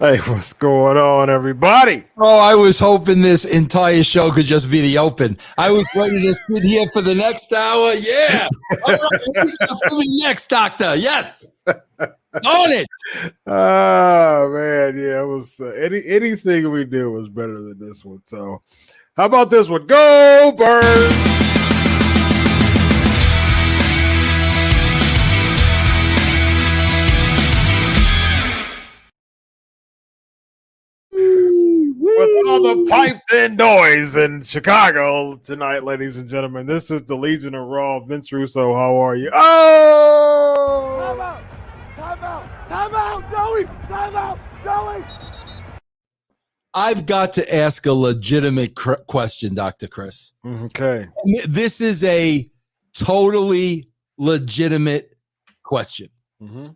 Hey, what's going on, everybody? Oh, I was hoping this entire show could just be the open. I was ready to sit here for the next hour. Yeah. All right, next doctor. Yes. On it. Oh man, yeah, it was uh, any anything we do was better than this one. So, how about this one? Go Birds! With all the piped in noise in Chicago tonight, ladies and gentlemen. This is the Legion of Raw. Vince Russo, how are you? Oh! Time out! Time out! Time out, Joey! Time out, Joey! I've got to ask a legitimate cr- question, Dr. Chris. Okay. This is a totally legitimate question. Mm-hmm.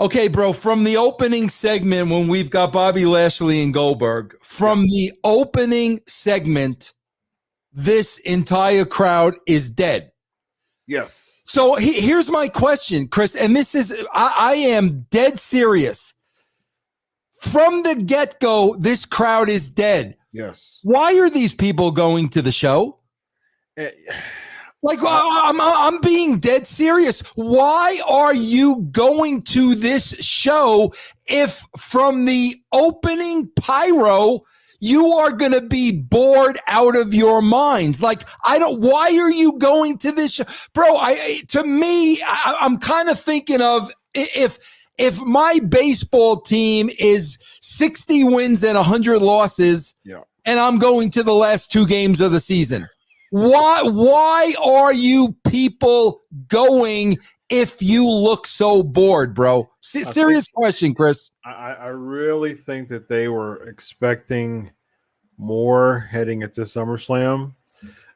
Okay, bro, from the opening segment when we've got Bobby Lashley and Goldberg, from the opening segment, this entire crowd is dead. Yes. So he, here's my question, Chris, and this is, I, I am dead serious. From the get go, this crowd is dead. Yes. Why are these people going to the show? Eh, Like uh, I'm, uh, I'm being dead serious. Why are you going to this show if from the opening pyro you are going to be bored out of your minds? Like I don't. Why are you going to this show, bro? I to me, I, I'm kind of thinking of if if my baseball team is 60 wins and 100 losses, Yeah. and I'm going to the last two games of the season. Why why are you people going if you look so bored, bro? Think- serious question, Chris. I, I I really think that they were expecting more heading into SummerSlam.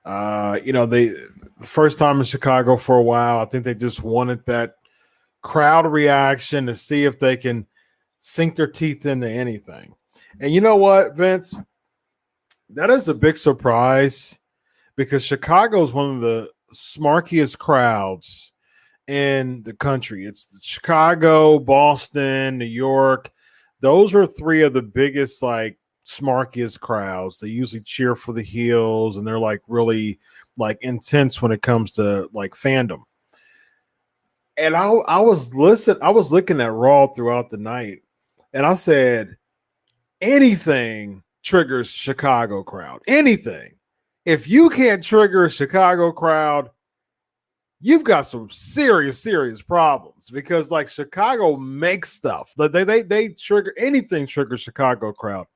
Uh, you know, they first time in Chicago for a while. I think they just wanted that crowd reaction to see if they can sink their teeth into anything. And you know what, Vince? That is a big surprise because Chicago is one of the smarkiest crowds in the country. It's Chicago, Boston, New York. Those are three of the biggest, like, smarkiest crowds. They usually cheer for the heels and they're like really like intense when it comes to like fandom. And I, I was listen, I was looking at Raw throughout the night, and I said, anything triggers Chicago crowd. Anything. If you can't trigger a Chicago crowd, you've got some serious, serious problems because like Chicago makes stuff. They they they trigger anything triggers Chicago crowd.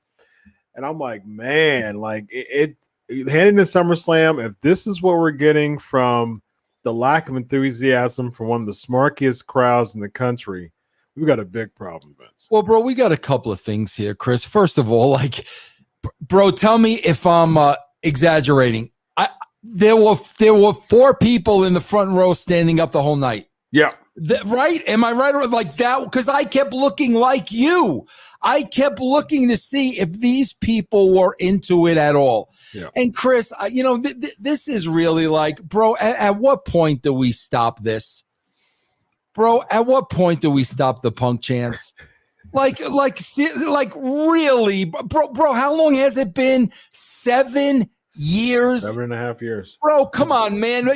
And I'm like, man, like it, it heading to SummerSlam, if this is what we're getting from the lack of enthusiasm from one of the smarkiest crowds in the country, we've got a big problem, Vince. Well, bro, we got a couple of things here, Chris. First of all, like, bro, tell me if I'm uh, exaggerating. I there were there were four people in the front row standing up the whole night. Yeah. That, right? Am I right? Or Like that? Because I kept looking like you. I kept looking to see if these people were into it at all. Yeah. And Chris, you know, th- th- this is really like, bro. At, at what point do we stop this, bro? At what point do we stop the punk chants? Like, like, like, really, bro, bro? How long has it been? Seven years Seven and a half years. bro come on man the,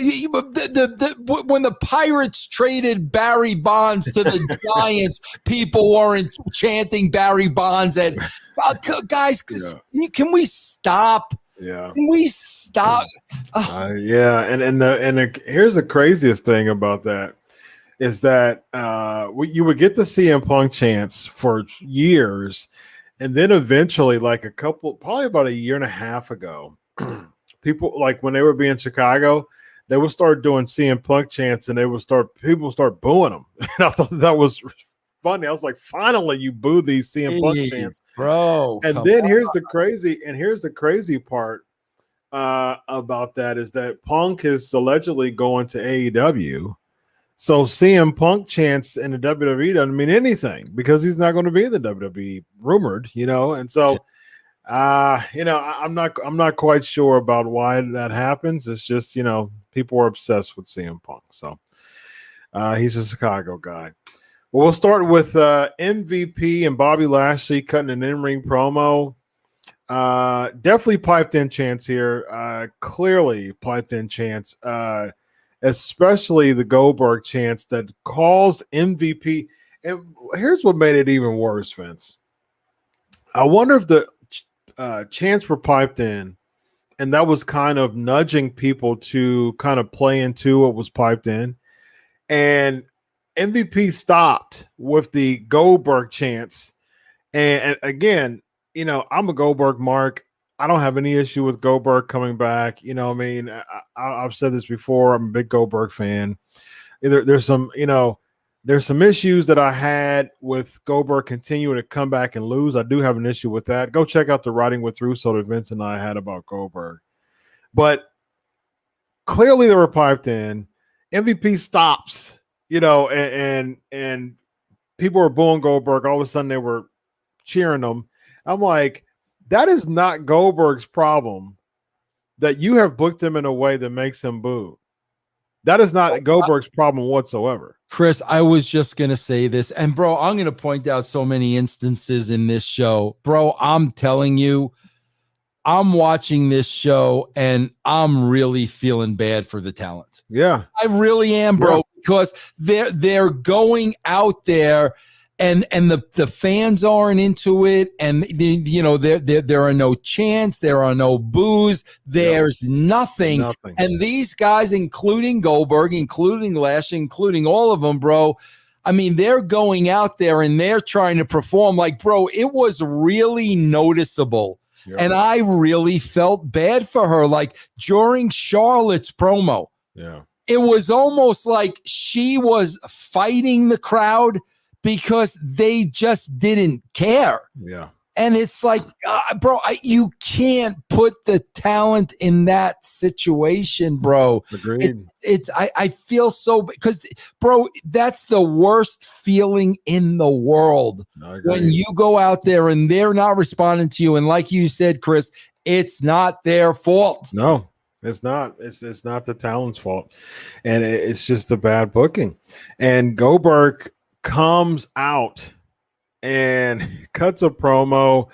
the, the, when the pirates traded barry bonds to the giants people weren't chanting barry bonds and uh, guys Yeah. can, can we stop Yeah. can we stop Uh, yeah, and and the, and the, here's the craziest thing about that is that uh, you would get the CM Punk chance for years, and then eventually, like a couple, probably about a year and a half ago, people like when they would be in Chicago, they would start doing CM Punk chants, and they would start people start booing them, and I thought that was funny. I was like, finally, you boo these CM Punk Jeez, chants. bro And then on. here's the crazy, and here's the crazy part uh, about that is that Punk is allegedly going to AEW. So CM Punk chance in the WWE doesn't mean anything because he's not going to be in the WWE, rumored, you know. And so, uh, you know, I, I'm not, I'm not quite sure about why that happens. It's just, you know, people are obsessed with CM Punk. So, uh, he's a Chicago guy. Well, we'll start with uh, MVP and Bobby Lashley cutting an in-ring promo. Uh, definitely piped in chance here. Uh, clearly piped in chance. Uh, especially the Goldberg chance that caused MVP. And here's what made it even worse, Vince. I wonder if the uh, chants were piped in, and that was kind of nudging people to kind of play into what was piped in. And MVP stopped with the Goldberg chants. And, and again, you know, I'm a Goldberg mark. I don't have any issue with Goldberg coming back. You know, I mean, I, have said this before. I'm a big Goldberg fan. Eh, there, there's some, you know, there's some issues that I had with Goldberg continuing to come back and lose. I do have an issue with that. Go check out the writing with Russo that Vince and I had about Goldberg. But clearly they were piped in. MVP stops, you know, and and, and people were booing Goldberg. All of a sudden they were cheering him. I'm like, that is not Goldberg's problem that you have booked him in a way that makes him boo. That is not oh, Goldberg's problem whatsoever. Chris, I was just going to say this. And, bro, I'm going to point out so many instances in this show. Bro, I'm telling you, I'm watching this show and I'm really feeling bad for the talent. Yeah. I really am, bro, yeah. because they're they're going out there and and the the fans aren't into it. And the, you know there, there there are no chants there are no boos there's no, nothing. nothing. And these guys including goldberg including lash including all of them bro i mean they're going out there and they're trying to perform. Like bro it was really noticeable. Yeah. and i really felt bad for her like during charlotte's promo. Yeah. It was almost like she was fighting the crowd because they just didn't care. Yeah. And it's like, uh, bro, I, you can't put the talent in that situation, bro. Agreed. It, it's I, I feel so because, bro, that's the worst feeling in the world when you go out there and they're not responding to you. And like you said, Chris, it's not their fault. No, it's not. It's it's not the talent's fault, and it's just a bad booking. And Goldberg comes out and cuts a promo.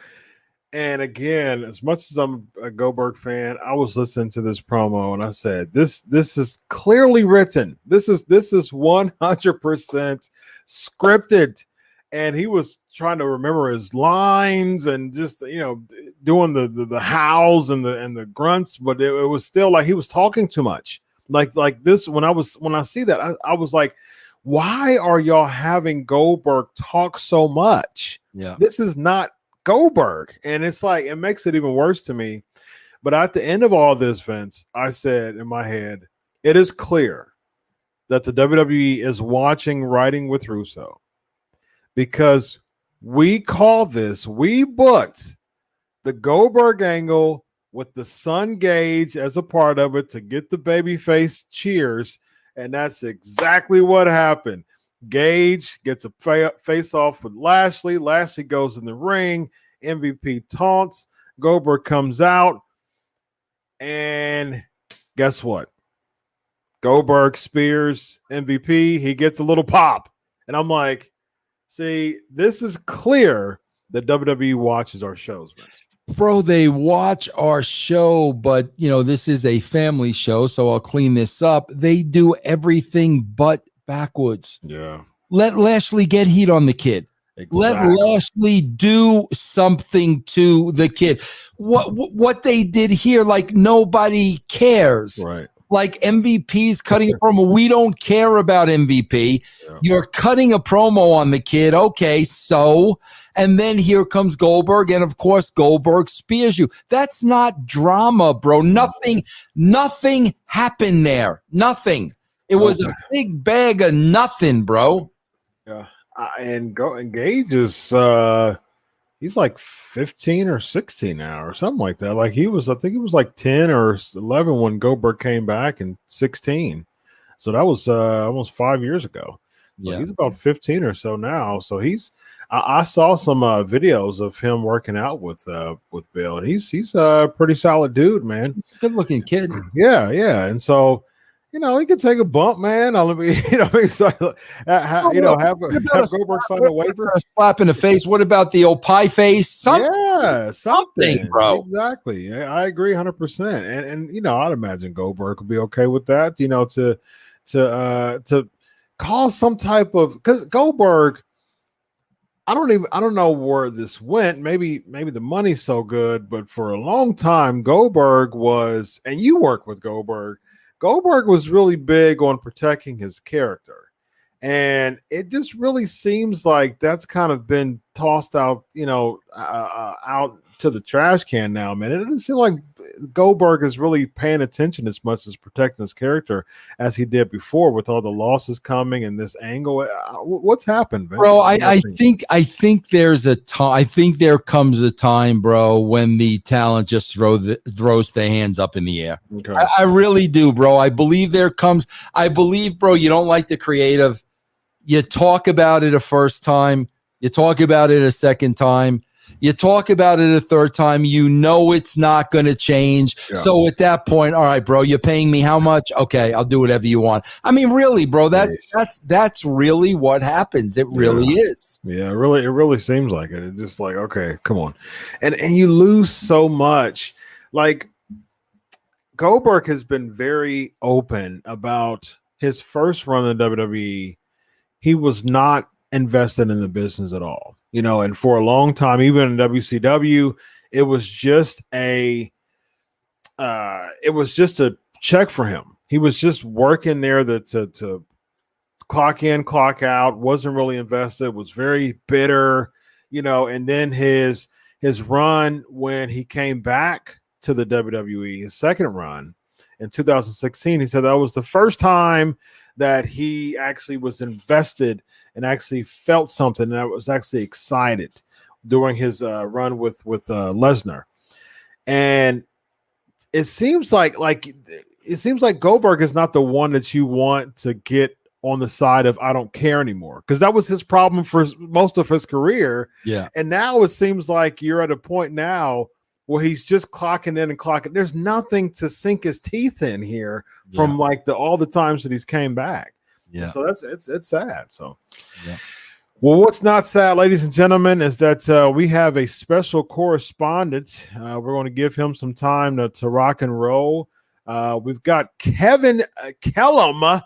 And again, as much as I'm a Goldberg fan, I was listening to this promo and I said, "This this is clearly written. This is this is 100% scripted." And he was trying to remember his lines and just you know doing the the, the howls and the and the grunts, but it, it was still like he was talking too much. Like like this when I was when I see that I, I was like, why are y'all having Goldberg talk so much? Yeah. This is not Goldberg. And it's like, it makes it even worse to me. But at the end of all this, Vince, I said in my head, it is clear that the WWE is watching Writing with Russo because we call this, we booked the Goldberg angle with the son Gage as a part of it to get the babyface cheers and that's exactly what happened. Gage gets a face off with Lashley. Lashley goes in the ring. MVP taunts. Goldberg comes out. And guess what? Goldberg spears MVP. He gets a little pop. And I'm like, see, this is clear that WWE watches our shows, man bro, they watch our show, but you know, this is a family show, so I'll clean this up. They do everything but backwards. Yeah. Let Lashley get heat on the kid. Exactly. Let Lashley do something to the kid. What what they did here, like nobody cares. Right. Like MVP's cutting a promo. We don't care about MVP. Yeah. You're cutting a promo on the kid. Okay, so and then here comes Goldberg, and of course, Goldberg spears you. That's not drama, bro. Nothing, nothing happened there. Nothing. It was a big bag of nothing, bro. Yeah. Uh, and go engage is uh he's like 15 or 16 now or something like that. Like he was, I think he was like 10 or 11 when Goldberg came back and 16. So that was uh almost five years ago. Yeah. he's about 15 or so now. So he's I, I saw some uh, videos of him working out with uh, with Bill, and he's he's a pretty solid dude, man. Good looking kid. Yeah, yeah. And so you know, he could take a bump, man. I mean, you know, like, uh, you know, have, have Goldberg sign a waiver. A slap in the face. What about the old pie face? Something. Yeah, something, something, bro. Exactly. I agree, hundred percent. And and you know, I'd imagine Goldberg would be okay with that. You know, to to uh to cause some type of because Goldberg. I don't even I don't know where this went. Maybe maybe the money's so good, but for a long time, Goldberg was, and you work with Goldberg. Goldberg was really big on protecting his character. And it just really seems like that's kind of been tossed out, you know, uh, uh, out to the trash can now, man. It doesn't seem like Goldberg is really paying attention as much as protecting his character as he did before with all the losses coming and this angle. Uh, what's happened, Vince? bro? I, I think I think there's a time. I think there comes a time, bro, when the talent just throw the, throws their hands up in the air. Okay. I, I really do, bro. I believe there comes. I believe, bro. You don't like the creative. You talk about it a first time. You talk about it a second time. You talk about it a third time. You know it's not going to change. Yeah. So at that point, all right, bro, you're paying me how much? Okay, I'll do whatever you want. I mean, really, bro, that's that's that's really what happens. It really is. Yeah, it really, it really seems like it. It's just like, okay, come on, and and you lose so much. Like Goldberg has been very open about his first run in WWE. He was not invested in the business at all, you know, and for a long time, even in WCW, it was just a, uh, it was just a check for him. He was just working there to to, to clock in, clock out, wasn't really invested, was very bitter, you know, and then his his run when he came back to the WWE, his second run in 2016, he said that was the first time that he actually was invested and actually felt something and I was actually excited during his uh, run with with uh, Lesnar. And it seems like like it seems like Goldberg is not the one that you want to get on the side of I don't care anymore because that was his problem for most of his career. Yeah. And now it seems like you're at a point now where he's just clocking in and clocking. There's nothing to sink his teeth in here from like the all the times that he's came back. Yeah. So that's it's it's sad. So Yeah. well, what's not sad, ladies and gentlemen, is that uh, we have a special correspondent. Uh, we're going to give him some time to, to rock and roll. Uh, we've got Kevin uh, Kellam,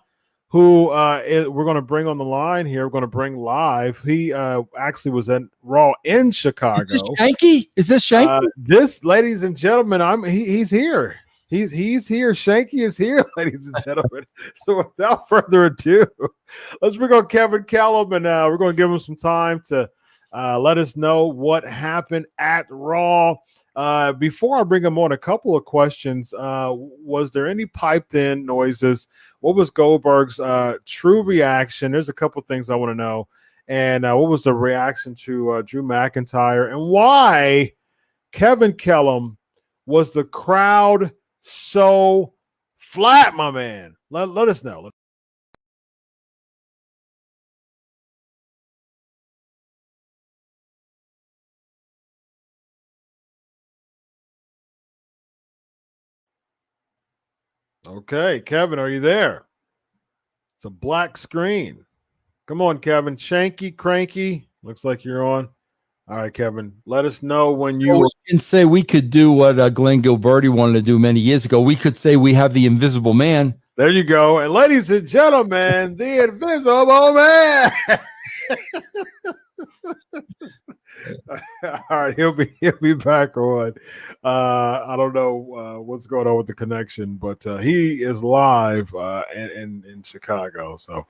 who uh, i- we're going to bring on the line here. We're going to bring live. He uh, actually was at Raw in Chicago. Is this Shanky? Is this Shanky? Uh, this, ladies and gentlemen, I'm he, he's here. He's he's here. Shanky is here, ladies and gentlemen. so without further ado, let's bring on Kevin Kellam, and uh, we're going to give him some time to uh, let us know what happened at Raw. Uh, before I bring him on, a couple of questions. Uh, was there any piped in noises? What was Goldberg's uh, true reaction? There's a couple things I want to know. And uh, what was the reaction to Drew McIntyre? And why Kevin Kellam was the crowd so flat, my man? Let, let us know. Okay, Kevin, are you there? It's a black screen. Come on, Kevin. Shanky, cranky. Looks like you're on. All right, Kevin. Let us know when you. Well, we can say we could do what uh, Glenn Gilberti wanted to do many years ago. We could say we have the Invisible Man. There you go. And ladies and gentlemen, the invisible man. All right, he'll be he'll be back on. Uh, I don't know uh, what's going on with the connection, but uh, he is live uh, in, in in Chicago, so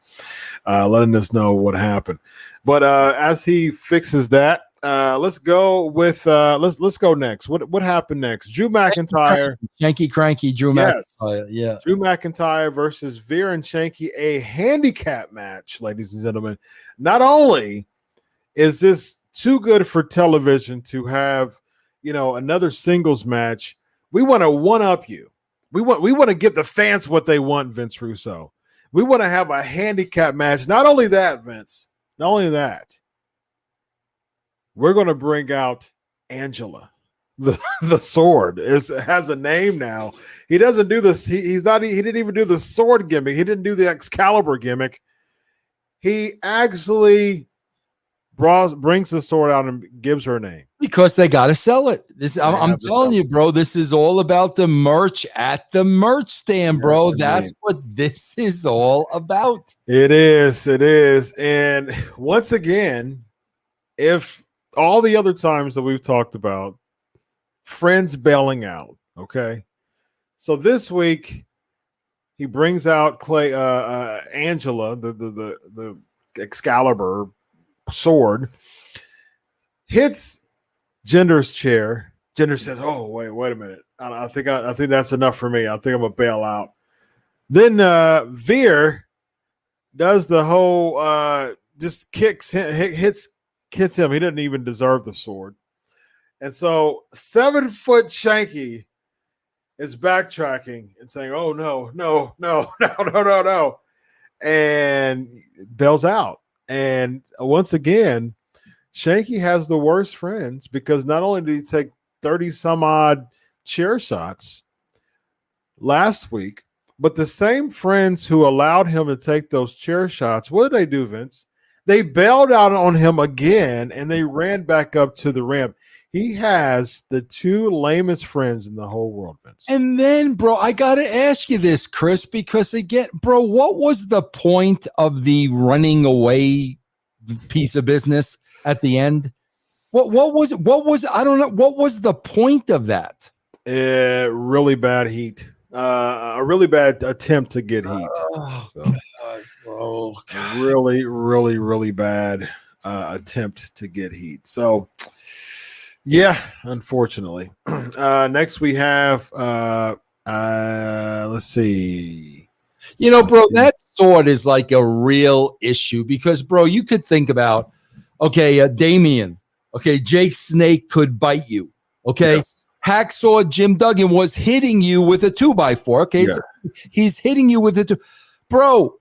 uh, letting us know what happened. But uh, as he fixes that, uh, let's go with uh, let's let's go next. What what happened next? Drew McIntyre. Yanky Cranky Drew Yes. McIntyre. Yeah. Drew McIntyre versus Veer and Shanky, a handicap match, ladies and gentlemen. Not only is this too good for television to have, you know, another singles match, we want to one up you. We want we want to give the fans what they want, Vince Russo. We want to have a handicap match. Not only that, Vince. Not only that. We're going to bring out Angela. the, the sword. It's, it has a name now. He doesn't do this. He, he's not. He didn't even do the sword gimmick. He didn't do the Excalibur gimmick. He actually brought, brings the sword out and gives her a name. because they got to sell it. This I'm, I'm telling you, bro. This is all about the merch at the merch stand, bro. Yes, That's indeed. what this is all about. It is. It is. And once again, if all the other times that we've talked about friends bailing out, okay. So this week he brings out Clay uh, uh Angela, the the the the Excalibur sword, hits Jinder's chair. Gender says, "Oh, wait, wait a minute. I, I think I, I think that's enough for me. I think I'm gonna bail out." Then uh Veer does the whole uh just kicks hit- hits hits him. He doesn't even deserve the sword. And so seven foot Shanky is backtracking and saying, Oh no, no, no, no, no, no, no. And bails out. And once again, Shanky has the worst friends because not only did he take 30 some odd chair shots last week, but the same friends who allowed him to take those chair shots, what did they do, Vince? They bailed out on him again and they ran back up to the ramp. He has the two lamest friends in the whole world, Vince. And then, bro, I got to ask you this, Chris, because again, bro, what was the point of the running away piece of business at the end? What what was what was I don't know what was the point of that? Uh, really bad heat. Uh, a really bad attempt to get heat. Oh, So, God, bro. a really, really, really bad uh, attempt to get heat. So, yeah, unfortunately. Uh, next we have uh, uh, let's see. You know, bro, that sword is like a real issue because, bro, you could think about, okay, uh, Damien, okay, Jake Snake could bite you, okay. Yes. Hacksaw Jim Duggan was hitting you with a two by four. Okay, Yeah. He's hitting you with a two. Bro,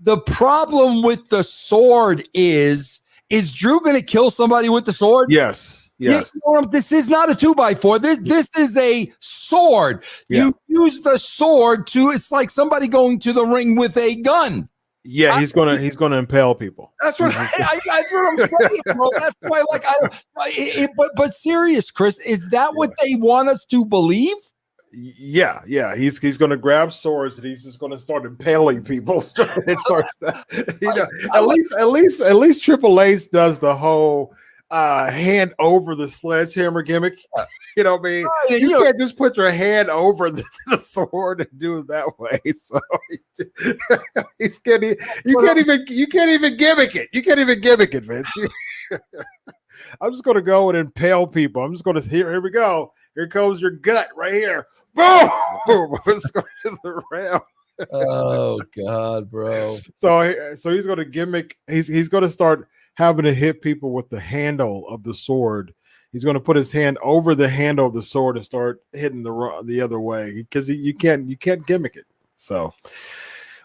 the problem with the sword is is Drew going to kill somebody with the sword? Yes. Yes. you know this is not a two by four. This this is a sword. You use the sword to. It's like somebody going to the ring with a gun. Yeah, he's gonna he's gonna impale people. That's what I, I, that's what I'm saying, bro. That's why, like, I, I it, but but serious, Chris, is that what they want us to believe? Yeah, yeah. He's he's gonna grab swords and he's just gonna start impaling people. it starts you know, at least at least at least Triple H does the whole uh hand over the sledgehammer gimmick. You know what I mean? Right, You you can't just put your hand over the, the sword and do it that way. So he's getting you can't even you can't even gimmick it. You can't even gimmick it, Vince. I'm just gonna go and impale people. I'm just gonna here. Here we go. Here comes your gut right here. Boom! It's going to the oh God, bro. So, so he's going to gimmick. He's he's going to start having to hit people with the handle of the sword. He's going to put his hand over the handle of the sword and start hitting the the other way because you can't you can't gimmick it. So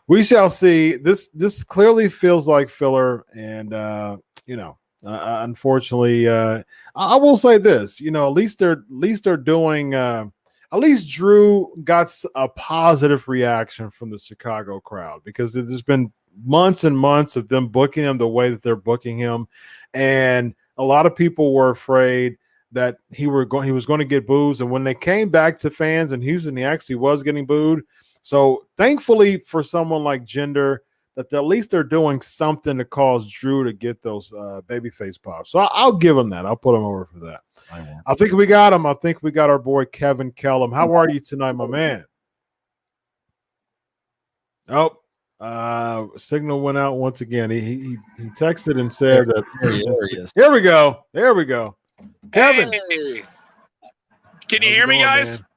we shall see. This this clearly feels like filler, and uh, you know, uh, unfortunately, uh, I I will say this. You know, at least they're at least they're doing. Uh, at least Drew got a positive reaction from the Chicago crowd because there's been months and months of them booking him the way that they're booking him, and a lot of people were afraid that he were going he was going to get booed. And when they came back to fans in Houston, he actually was getting booed. So thankfully for someone like Jinder, that at least they're doing something to cause Drew to get those uh, babyface pops. So I- I'll give him that. I'll put him over for that. I I, think we got him. I think we got our boy Kevin Kellam. How are you tonight, my man? Oh, uh, signal went out once again. He he, he texted and said that. There he- is. Here we go. There we go. Kevin, Hey. Can you how's hear it me, guys? man?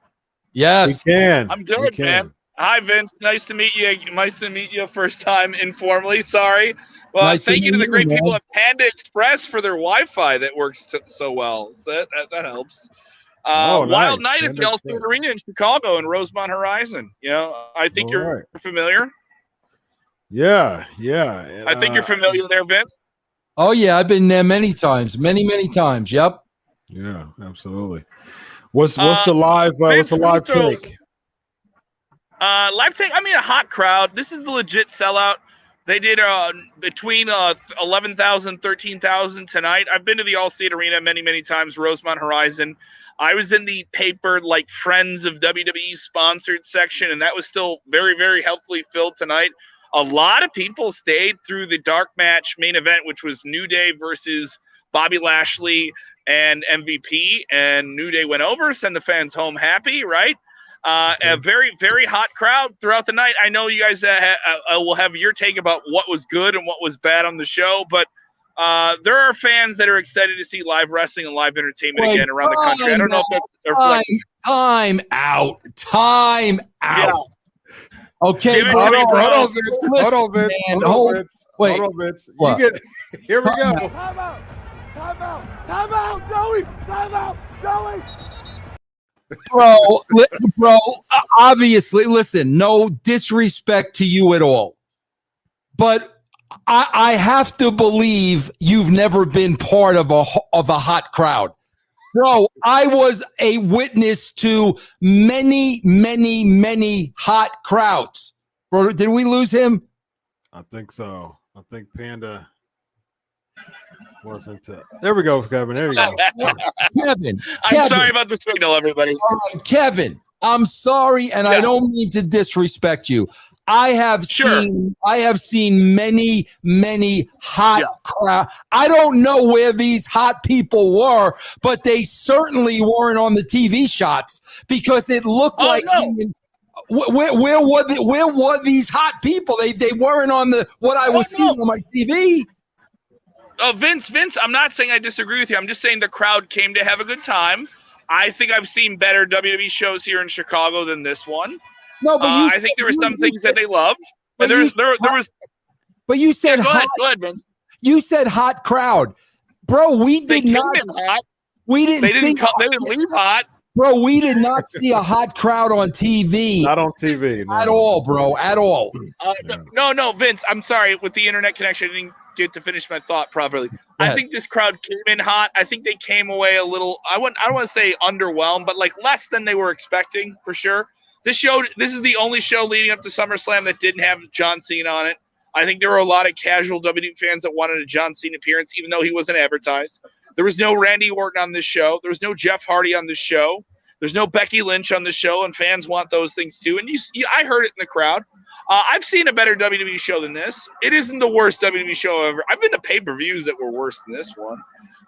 Yes. We can. I'm We good, can. man. Hi, Vince. Nice to meet you. Nice to meet you first time informally. Sorry. Well, Nice to thank you to meet the you, great people man. at Panda Express for their Wi-Fi that works t- so well. So that, that, that helps. Uh, Oh, Wild. Night at the Allstate Express. Arena in Chicago and Rosemont Horizon. You know, I think All you're right. familiar. Yeah, yeah. and, I think you're uh, familiar there, Vince. Oh yeah, I've been there many times, many many times. Yep. Yeah, absolutely. What's what's Uh, the live? Uh, what's the live Russo- take? Uh, live take. I mean, a hot crowd. This is a legit sellout. They did uh, between uh, 11,000, 13,000 tonight. I've been to the Allstate Arena many, many times, Rosemont Horizon. I was in the paper, like Friends of WWE sponsored section, and that was still very, very helpfully filled tonight. A lot of people stayed through the dark match main event, which was New Day versus Bobby Lashley and MVP. And New Day went over, send the fans home happy, right? Uh, a very, very hot crowd throughout the night. I know you guys uh, ha- uh, will have your take about what was good and what was bad on the show, but uh, there are fans that are excited to see live wrestling and live entertainment Wait, again around the country. I don't know if that's Time, reflecting. time out. Time out. Okay, Give it bro. to me, Hold on, bro. hold on, Vince. Hold on, Vince. man, Hold hold- on, Vince. wait. Hold on, Vince. What? You get here we Time go. Time out! Time out! Time out, Joey! Time out, Joey! Bro, li- bro. Obviously, listen. No disrespect to you at all, but I, I have to believe you've never been part of a of a hot crowd, bro. I was a witness to many, many, many hot crowds. Bro, did we lose him? I think so. I think Panda wasn't. Uh, there we go, Kevin. There you go. Kevin, I'm sorry about the signal, everybody. All right, Kevin, I'm sorry, and I don't mean to disrespect you. I have Sure. seen I have seen many, many hot Yeah. crowd. I don't know where these hot people were, but they certainly weren't on the TV shots because it looked Oh, like no. where, where, where were the, where were these hot people? They they weren't on the what I Oh, was seeing on my TV. Oh, Vince, Vince, I'm not saying I disagree with you. I'm just saying the crowd came to have a good time. I think I've seen better WWE shows here in Chicago than this one. No, but Uh, you I said- think there were some you things that they loved. but But there was there, there was But you yeah, said go hot. ahead, go ahead, Vince. You said hot crowd, bro. We They did came not. in hot. We didn't. They didn't come, they didn't leave hot. Bro, we did not see a hot crowd on TV Not on TV. no. at all, bro. At all. Uh, Yeah. No, no, Vince. I'm sorry. With the internet connection, I didn't get to finish my thought properly. I think this crowd came in hot. I think they came away a little. I wouldn't. I don't want to say underwhelmed, but like less than they were expecting for sure. This show. This is the only show leading up to SummerSlam that didn't have John Cena on it. I think there were a lot of casual WWE fans that wanted a John Cena appearance, even though he wasn't advertised. There was no Randy Orton on this show. There was no Jeff Hardy on this show. There's no Becky Lynch on the show, and fans want those things too. And you, you I heard it in the crowd. Uh, I've seen a better WWE show than this. It isn't the worst WWE show ever. I've been to pay per views that were worse than this one.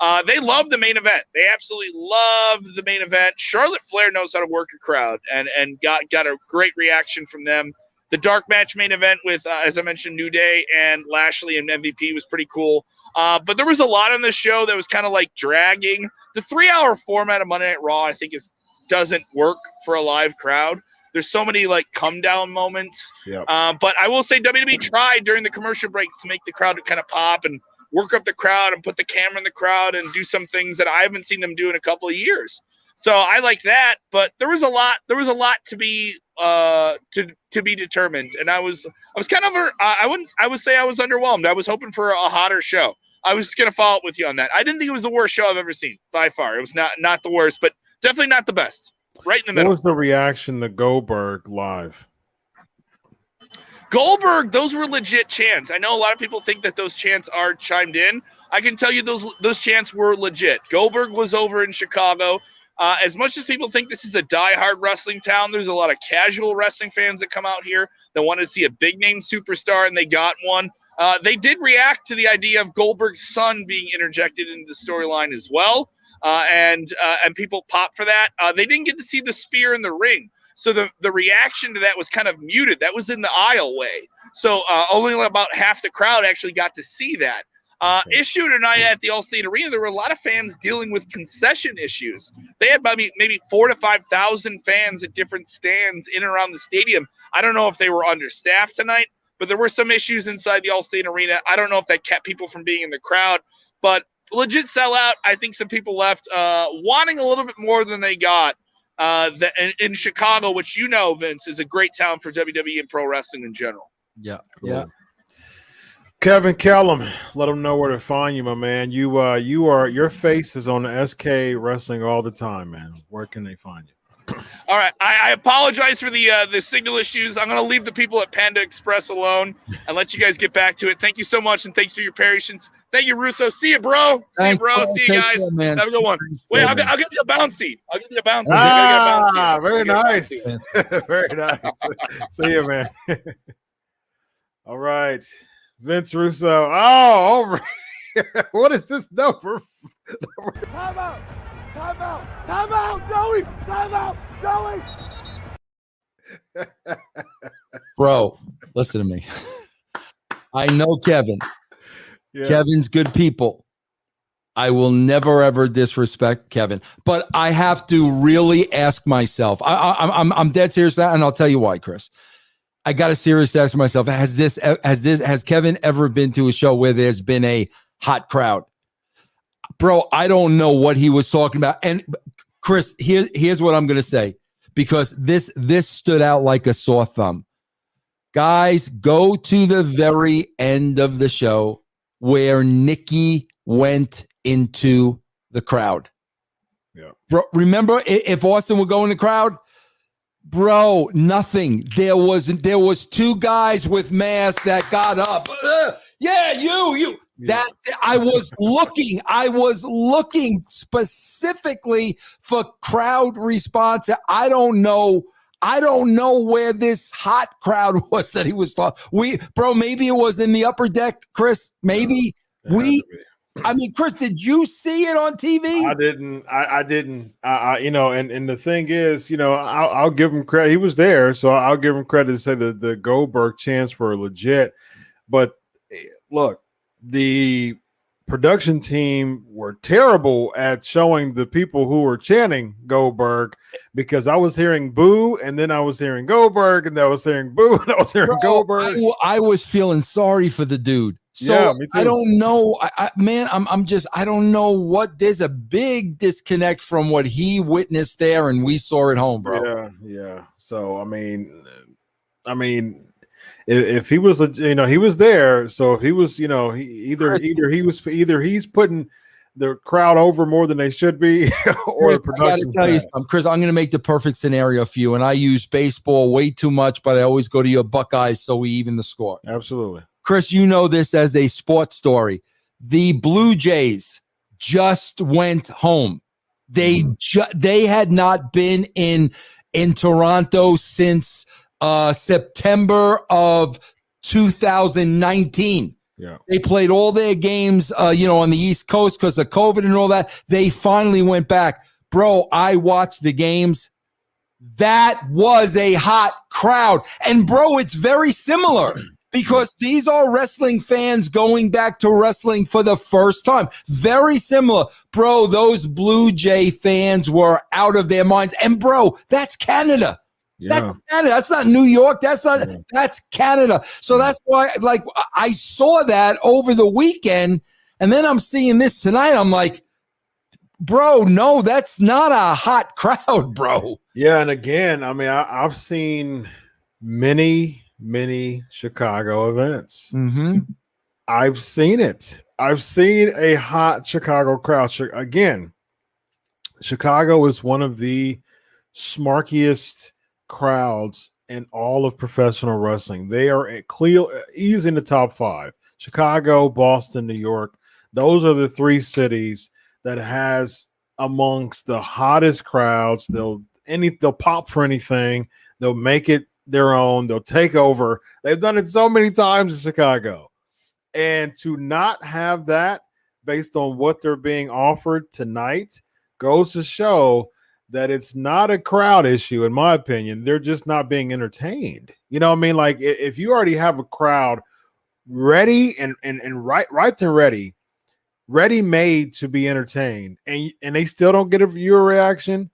Uh, they love the main event. They absolutely love the main event. Charlotte Flair knows how to work a crowd, and and got got a great reaction from them. The dark match main event with, uh, as I mentioned, New Day and Lashley and MVP was pretty cool. Uh, but there was a lot on the show that was kind of like dragging. The three-hour format of Monday Night Raw, I think, is doesn't work for a live crowd. There's so many like come down moments. Yep. Uh, but I will say WWE tried during the commercial breaks to make the crowd kind of pop and work up the crowd and put the camera in the crowd and do some things that I haven't seen them do in a couple of years. So I like that, but there was a lot. There was a lot to be uh to to be determined, and I was I was kind of uh, I wouldn't I would say I was underwhelmed. I was hoping for a hotter show. I was just gonna follow up with you on that. I didn't think it was the worst show I've ever seen by far. It was not not the worst, but definitely not the best. Right in the What middle. was the reaction to Goldberg live? Goldberg, those were legit chants. I know a lot of people think that those chants are chimed in. I can tell you those those chants were legit. Goldberg was over in Chicago. Uh, as much as people think this is a die-hard wrestling town, there's a lot of casual wrestling fans that come out here that want to see a big name superstar, and they got one. Uh, they did react to the idea of Goldberg's son being interjected into the storyline as well, and uh, and people pop for that. Uh, they didn't get to see the spear in the ring, so the the reaction to that was kind of muted. That was in the aisle way. so uh, only about half the crowd actually got to see that. Uh, issue tonight at the Allstate Arena, there were a lot of fans dealing with concession issues. They had maybe maybe four to five thousand fans at different stands in and around the stadium. I don't know if they were understaffed tonight, but there were some issues inside the Allstate Arena. I don't know if that kept people from being in the crowd, but legit sellout. I think some people left uh, wanting a little bit more than they got. Uh, the, in, in Chicago, which you know, Vince, is a great town for WWE and pro wrestling in general. Yeah. Cool. Yeah. Kevin Kellam, let them know where to find you, my man. You uh you are your face is on the SK wrestling all the time, man. Where can they find you? All right, I, I apologize for the uh, the signal issues. I'm going to leave the people at Panda Express alone and let you guys get back to it. Thank you so much, and thanks for your patience. Thank you, Russo. See you, bro. See Thanks, you, bro. bro. See you guys. care, man. Have a good one. Wait, I'll, I'll give you a bounce seat. I'll give you a bounce seat. Ah, I very gotta get a bounce nice. very nice. See you, man. all right. Vince Russo. Oh, all right. what is this number? Time out! Time out! Time out, Joey! Time out, Joey! Bro, listen to me. I know Kevin. Yeah. Kevin's good people. I will never ever disrespect Kevin, but I have to really ask myself. I, I, I'm I'm dead serious, and I'll tell you why, Chris. I got to seriously ask myself: Has this has this has Kevin ever been to a show where there's been a hot crowd? Bro, I don't know what he was talking about. And Chris, here, here's what I'm gonna say because this this stood out like a sore thumb. Guys, go to the very end of the show where Nikki went into the crowd. Yeah. Bro, remember if Austin would go in the crowd? Bro, nothing. There was there was two guys with masks that got up. Uh, yeah, you, you. Yeah. That I was looking, I was looking specifically for crowd response. I don't know. I don't know where this hot crowd was that he was talking. We, bro, maybe it was in the upper deck, Chris. Maybe we- I mean, Chris, did you see it on TV? I didn't. I, I didn't. I, I, you know, and and the thing is, you know, I'll, I'll give him credit. He was there, so I'll give him credit to say the the Goldberg chants were legit. But eh, look, the production team were terrible at showing the people who were chanting Goldberg because I was hearing boo, and then I was hearing Goldberg, and then I was hearing boo, and I was hearing Bro, Goldberg. I was feeling sorry for the dude. So Yeah, I don't know, I, I, man. I'm I'm just I don't know what. There's a big disconnect from what he witnessed there and we saw at home, bro. Yeah, yeah. So I mean, I mean, if, he was, you know, he was there. So if he was, you know, he either either he was either he's putting the crowd over more than they should be, or the Chris, I got to production. tell you something, Chris. I'm going to make the perfect scenario for you, and I use baseball way too much, but I always go to your Buckeyes so we even the score. Absolutely. Chris, you know this as a sports story. The Blue Jays just went home. They mm. ju- they had not been in in Toronto since uh, September of 2019. Yeah. They played all their games, uh, you know, on the East Coast because of COVID and all that. They finally went back. Bro, I watched the games. That was a hot crowd. And bro, it's very similar because these are wrestling fans going back to wrestling for the first time. Very similar. Bro, those Blue Jay fans were out of their minds. And bro, that's Canada. Yeah. That's Canada. That's not New York. That's not. Yeah. That's Canada. So that's why, like, I- saw that over the weekend, and then I'm seeing this tonight. I'm like, bro, no, that's not a hot crowd, bro. Yeah, and again, I mean, I, I've seen many, many Chicago events. Mm-hmm. I've seen it. I've seen a hot Chicago crowd. Again, Chicago is one of the smarkiest crowds in all of professional wrestling. They are at clear, easy in the top five. Chicago, Boston, New York. Those are the three cities that has amongst the hottest crowds. They'll any they'll pop for anything. They'll make it their own. They'll take over. They've done it so many times in Chicago. And to not have that based on what they're being offered tonight goes to show that it's not a crowd issue, in my opinion. They're just not being entertained. You know what I mean? Like if you already have a crowd ready and and, and right right and ready, ready made to be entertained, and and they still don't get a viewer reaction,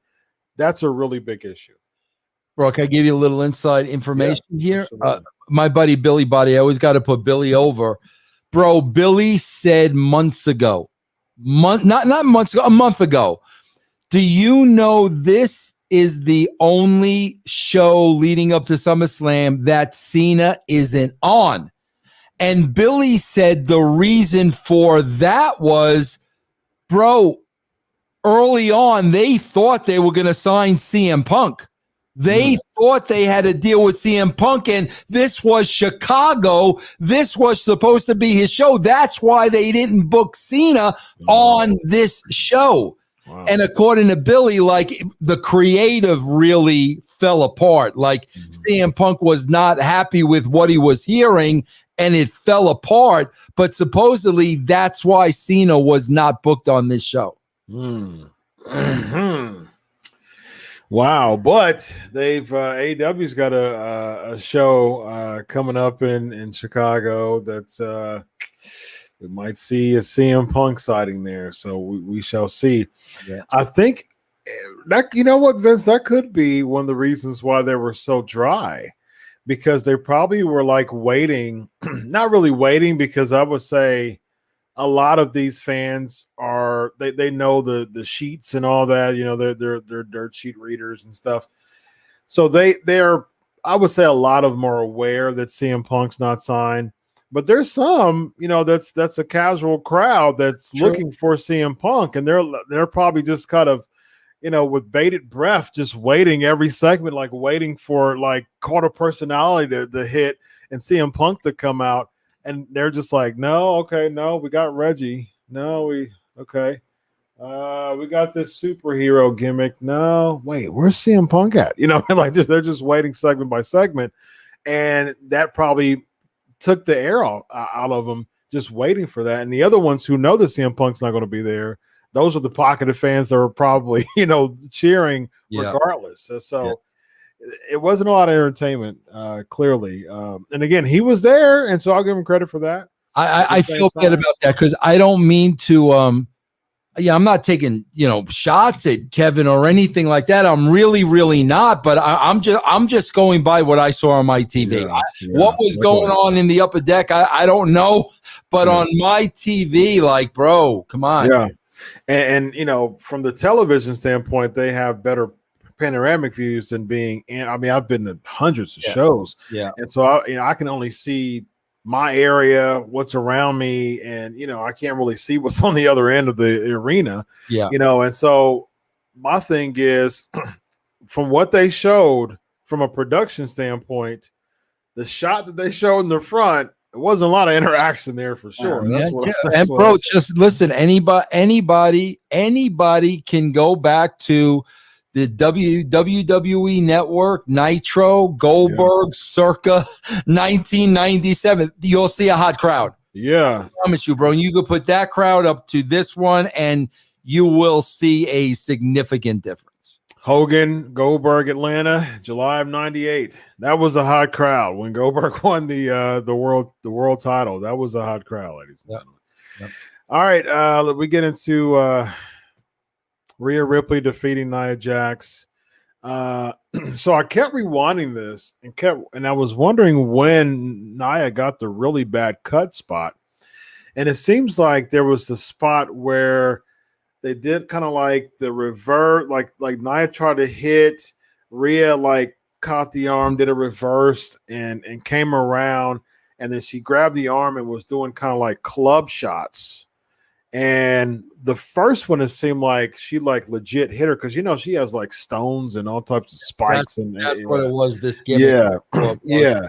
that's a really big issue. Bro, can I give you a little inside information here? Uh, my buddy Billy Body, I always got to put Billy over. Bro, Billy said months ago, month not not months ago, a month ago. Do you know this is the only show leading up to SummerSlam that Cena isn't on? And Billy said the reason for that was, bro, early on, they thought they were going to sign CM Punk. They hmm. thought they had a deal with CM Punk, and this was Chicago. This was supposed to be his show. That's why they didn't book Cena hmm. on this show. Wow. And according to Billy, like the creative really fell apart. Like CM Punk was not happy with what he was hearing and it fell apart. But supposedly that's why Cena was not booked on this show. Hmm. Mhm. wow, but they've uh, AEW's got a a, a show uh, coming up in in Chicago that's uh, we might see a CM Punk sighting there, so we, we shall see. Yeah. I think eh, that you know what Vince that could be one of the reasons why they were so dry because they probably were like waiting, not really waiting because I would say a lot of these fans are they, they know the the sheets and all that you know they're they're they're dirt sheet readers and stuff so they they're i would say a lot of them are aware that cm punk's not signed but there's some you know that's that's a casual crowd that's True. looking for cm punk and they're they're probably just kind of you know with bated breath just waiting every segment like waiting for like a personality to, to hit and cm punk to come out and they're just like, no, okay, no, we got Reggie. No, we okay. Uh, we got this superhero gimmick. No, wait, where's CM Punk at? You know, like just they're just waiting segment by segment, and that probably took the air out, out of them just waiting for that. And the other ones who know that CM Punk's not going to be there, those are the pocket of fans that are probably you know cheering Yeah. regardless. So, so it wasn't a lot of entertainment, uh, clearly. Um, and again, he was there, and so I'll give him credit for that. I, I, I feel bad about that because I don't mean to. Um, yeah, I'm not taking you know shots at Kevin or anything like that. I'm really, really not. But I, I'm just I'm just going by what I saw on my TV. Yeah, I- yeah, what was going on in the upper deck, I, I don't know. But Yeah. on my TV, like, bro, come on. Yeah, and, and you know, from the television standpoint, they have better panoramic views than being. And I mean, I've been to hundreds of shows, Yeah. and so I, you know, I can only see my area, what's around me, and you know, I can't really see what's on the other end of the arena. Yeah. you know, and so my thing is, from what they showed from a production standpoint, the shot that they showed in the front. It wasn't a lot of interaction there for sure. Yeah, That's what, yeah. that's and bro, I- just listen. Anybody, anybody, anybody can go back to the WWE Network, Nitro, Goldberg, circa 1997. You'll see a hot crowd. yeah, I promise you, bro. And you could put that crowd up to this one, and you will see a significant difference. Hogan, Goldberg, Atlanta, July of '98. That was a hot crowd when Goldberg won the uh, the world the world title. That was a hot crowd, ladies and Yep. gentlemen. Yep. All right, uh, let- we get into uh, Rhea Ripley defeating Nia Jax. Uh, so I kept rewinding this and kept, and I was wondering when Nia got the really bad cut spot, and it seems like there was the spot where they did kind of like the revert, like like Nia tried to hit Rhea, like caught the arm, did a reverse, and and came around, and then she grabbed the arm and was doing kind of like club shots. And the first one, it seemed like she like legit hit her because you know she has like stones and all types of spikes and That's and- what it was. This gimmick. yeah, yeah.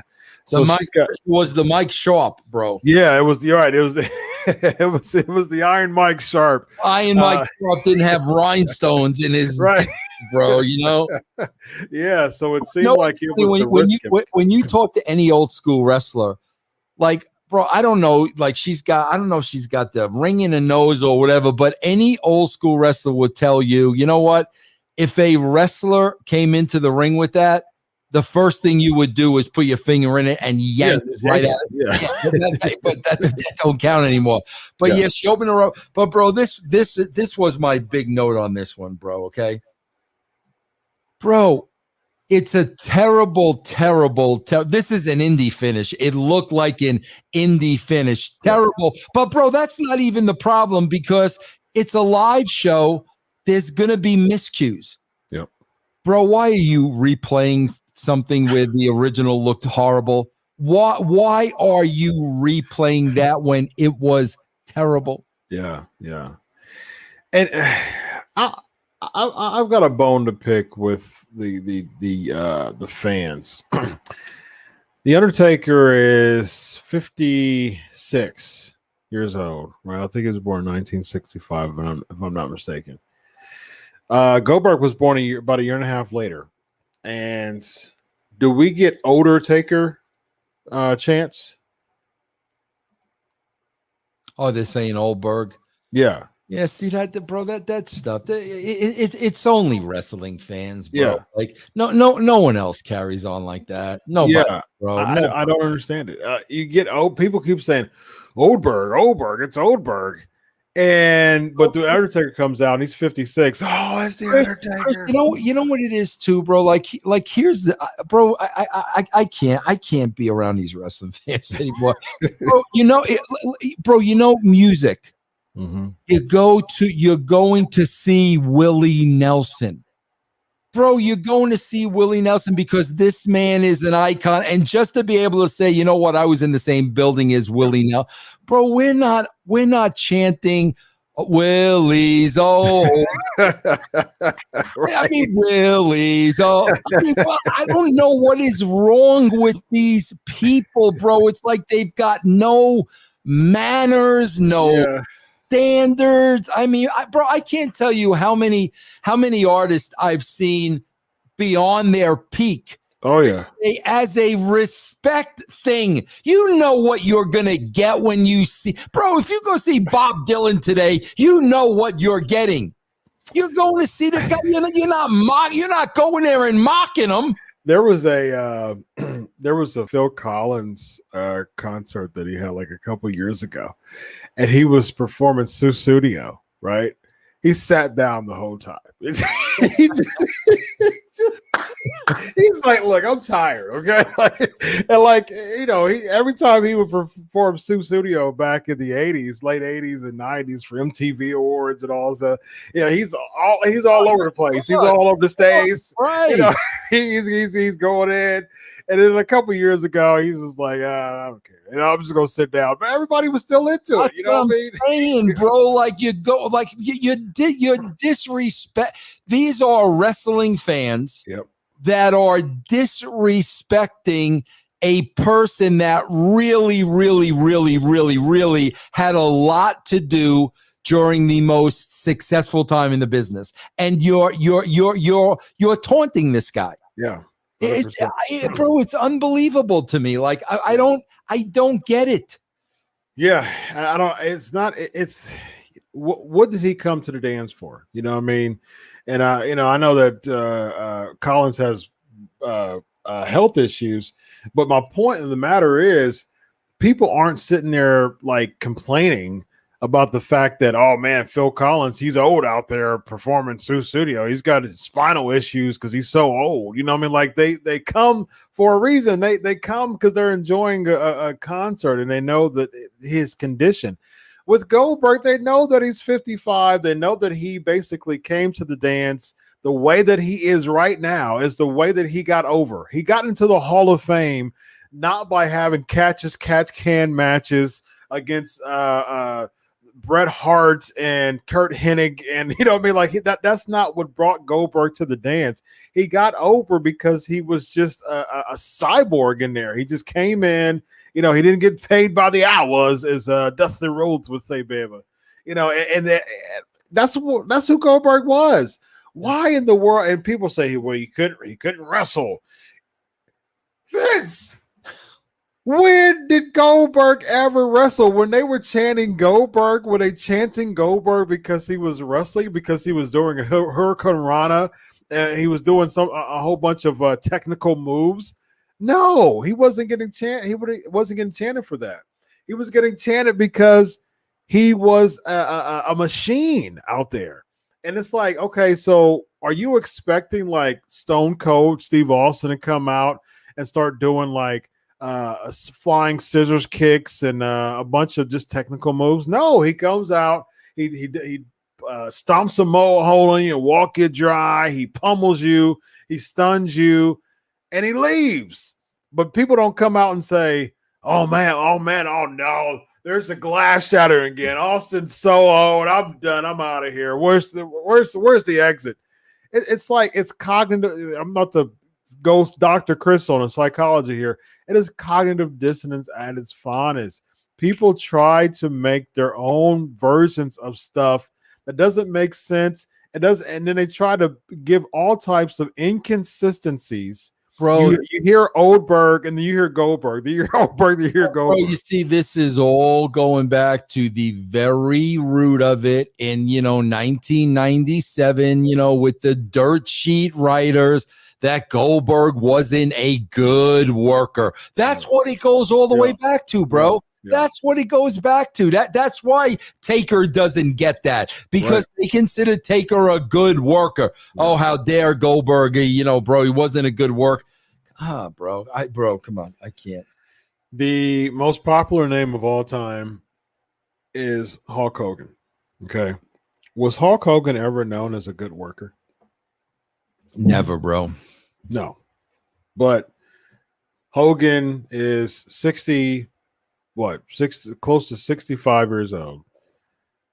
So The she's got was the Mike Sharp, bro. yeah. It was you're right. It was the it was it was the Iron Mike Sharp, Iron Mike Uh, Sharp didn't have rhinestones in his right? bro. You know, Yeah. So it seemed like it when, was the when risk you when, when you talk to any old school wrestler, like bro, I don't know, like she's got, I don't know if she's got the ring in the nose or whatever, but any old school wrestler would tell you, you know what? If a wrestler came into the ring with that, the first thing you would do is put your finger in it and yank it right it. Yeah. yeah, but that, but that, that don't count anymore. But Yeah. yeah. she opened her up. But bro, this this this was my big note on this one, bro. Okay, bro, it's a terrible, terrible. Ter- this is an indie finish. It looked like an indie finish. Terrible. But bro, that's not even the problem because it's a live show. There's gonna be miscues. Yep. Bro, why are you replaying something where the original looked horrible? Why why are you replaying that when it was terrible? Yeah, yeah. And uh, I, I I've got a bone to pick with the the the uh the fans. the Undertaker is 56 years old, right? I think he was born in 1965 if I'm, if I'm not mistaken. Uh Goldberg was born a year about a year and a half later. And do we get older Taker uh chance? Oh, they're saying Oldberg. Yeah. Yeah, see that, bro. That that stuff. That, it, it- it's it's only wrestling fans, bro. Yeah. Like no no no one else carries on like that. No, yeah. bro. I, no. I don't understand it. Uh, you get old people keep saying Oldberg, Oldberg, it's Oldberg. And but the Undertaker comes out and he's 56. Oh, it's the Undertaker. you know you know what it is too, bro. Like like here's the uh, bro. I I I, I can't I can't be around these wrestling fans anymore, bro. You know, it, bro. You know music. Mhm. you go to you're going to see Willie Nelson. Bro, you're going to see Willie Nelson because this man is an icon. And just to be able to say, you know what, I was in the same building as Willie Nelson. Bro, we're not we're not chanting Willie's oh I mean Willie's oh I, mean, well, I don't know what is wrong with these people, bro. It's like they've got no manners, no Yeah. Standards. I mean, I, bro, I can't tell you how many how many artists I've seen beyond their peak Oh yeah. as a respect thing. You know what you're gonna get when you see, bro. If you go see Bob Dylan today, you know what you're getting. You're going to see the guy. You're not, you're not mock. You're not going there and mocking him. There was a uh, there was a Phil Collins uh, concert that he had like a couple years ago, and he was performing Sussudio, right? He sat down the whole time. Just- he's like, "Look, I'm tired, okay?" Like, and like you know, he every time he would perform Sussudio back in the '80s, late '80s and '90s for MTV Awards and all that. Yeah, he's all he's all over the place. He's all over the stage Right. you know, he's he's he's going in. And then a couple years ago, he's just like, ah, I don't care. You know, I'm just gonna sit down. But everybody was still into it. That's You know what I mean? I'm saying, bro. Like you go, like you, you did, you disrespect. These are wrestling fans Yep. that are disrespecting a person that really, really, really, really, really had a lot to do during the most successful time in the business, and you're you're you're you're you're taunting this guy. Yeah. It's, 100%. I- bro, it's unbelievable to me. Like I, I don't, I don't get it. Yeah, I I don't. It's not. It's what, what did he come to the dance for? You know what I mean? And I, you know, I know that uh, uh, Collins has uh, uh, health issues, but my point of the matter is, people aren't sitting there like complaining about the fact that oh man, Phil Collins, he's old out there performing Sussudio. He's got spinal issues because he's so old. You know what I mean? Like they they come for a reason. They they come because they're enjoying a, a- a concert and they know that his condition. With Goldberg, they know that he's 55. They know that he basically came to the dance the way that he is right now is the way that he got over. He got into the Hall of Fame not by having catches catch can matches against uh uh Bret Hart and Curt Hennig, and you know I mean. Like that, that's not what brought Goldberg to the dance. He got over because he was just a, a, a cyborg in there. He just came in. You know, he didn't get paid by the hours, as uh, Dusty Rhodes would say, baby. You know, and, and, and that's what that's who Goldberg was. Why in the world? And people say, well, he couldn't he couldn't wrestle. Vince. When did Goldberg ever wrestle? When they were chanting Goldberg, were they chanting Goldberg because he was wrestling? Because he was doing a Hur- Hurricanrana, and he was doing some a, a whole bunch of uh, technical moves? No, he wasn't getting chant. He wasn't getting chanted for that. He was getting chanted because he was a, a, a machine out there. And it's like, okay, so are you expecting like Stone Cold Steve Austin to come out and start doing like uh, flying scissors kicks and uh, a bunch of just technical moves. No, he comes out, he he he uh, stomps a mo hole on you, walk you dry, he pummels you, he stuns you, and he leaves. but people don't come out and say, "Oh man, oh man, oh no." There's a glass shattering again. Austin's so old. I'm done. I'm out of here. Where's the where's where's the exit? It, it's like it's cognitive. I'm not the ghost Dr. Chris on a psychology here. It is cognitive dissonance at its finest. People try to make their own versions of stuff that doesn't make sense. It does, and then they try to give all types of inconsistencies. Bro, you, you hear Oldberg and then you hear Goldberg. Then you hear Oldberg, then you hear Bro, Goldberg. you see, this is all going back to the very root of it in, you know, 1997, you know, with the dirt sheet writers that Goldberg wasn't a good worker. That's what it goes all the way back to, bro. Yeah. That's what it goes back to. That that's why Taker doesn't get that because they consider Taker a good worker. Oh, how dare Goldberg? You know, bro, he wasn't a good work. Ah, bro, I bro, come on, I can't. The most popular name of all time is Hulk Hogan. Okay. Was Hulk Hogan ever known as a good worker? Never, bro. No. But Hogan is 60, what, six, close to 65 years old.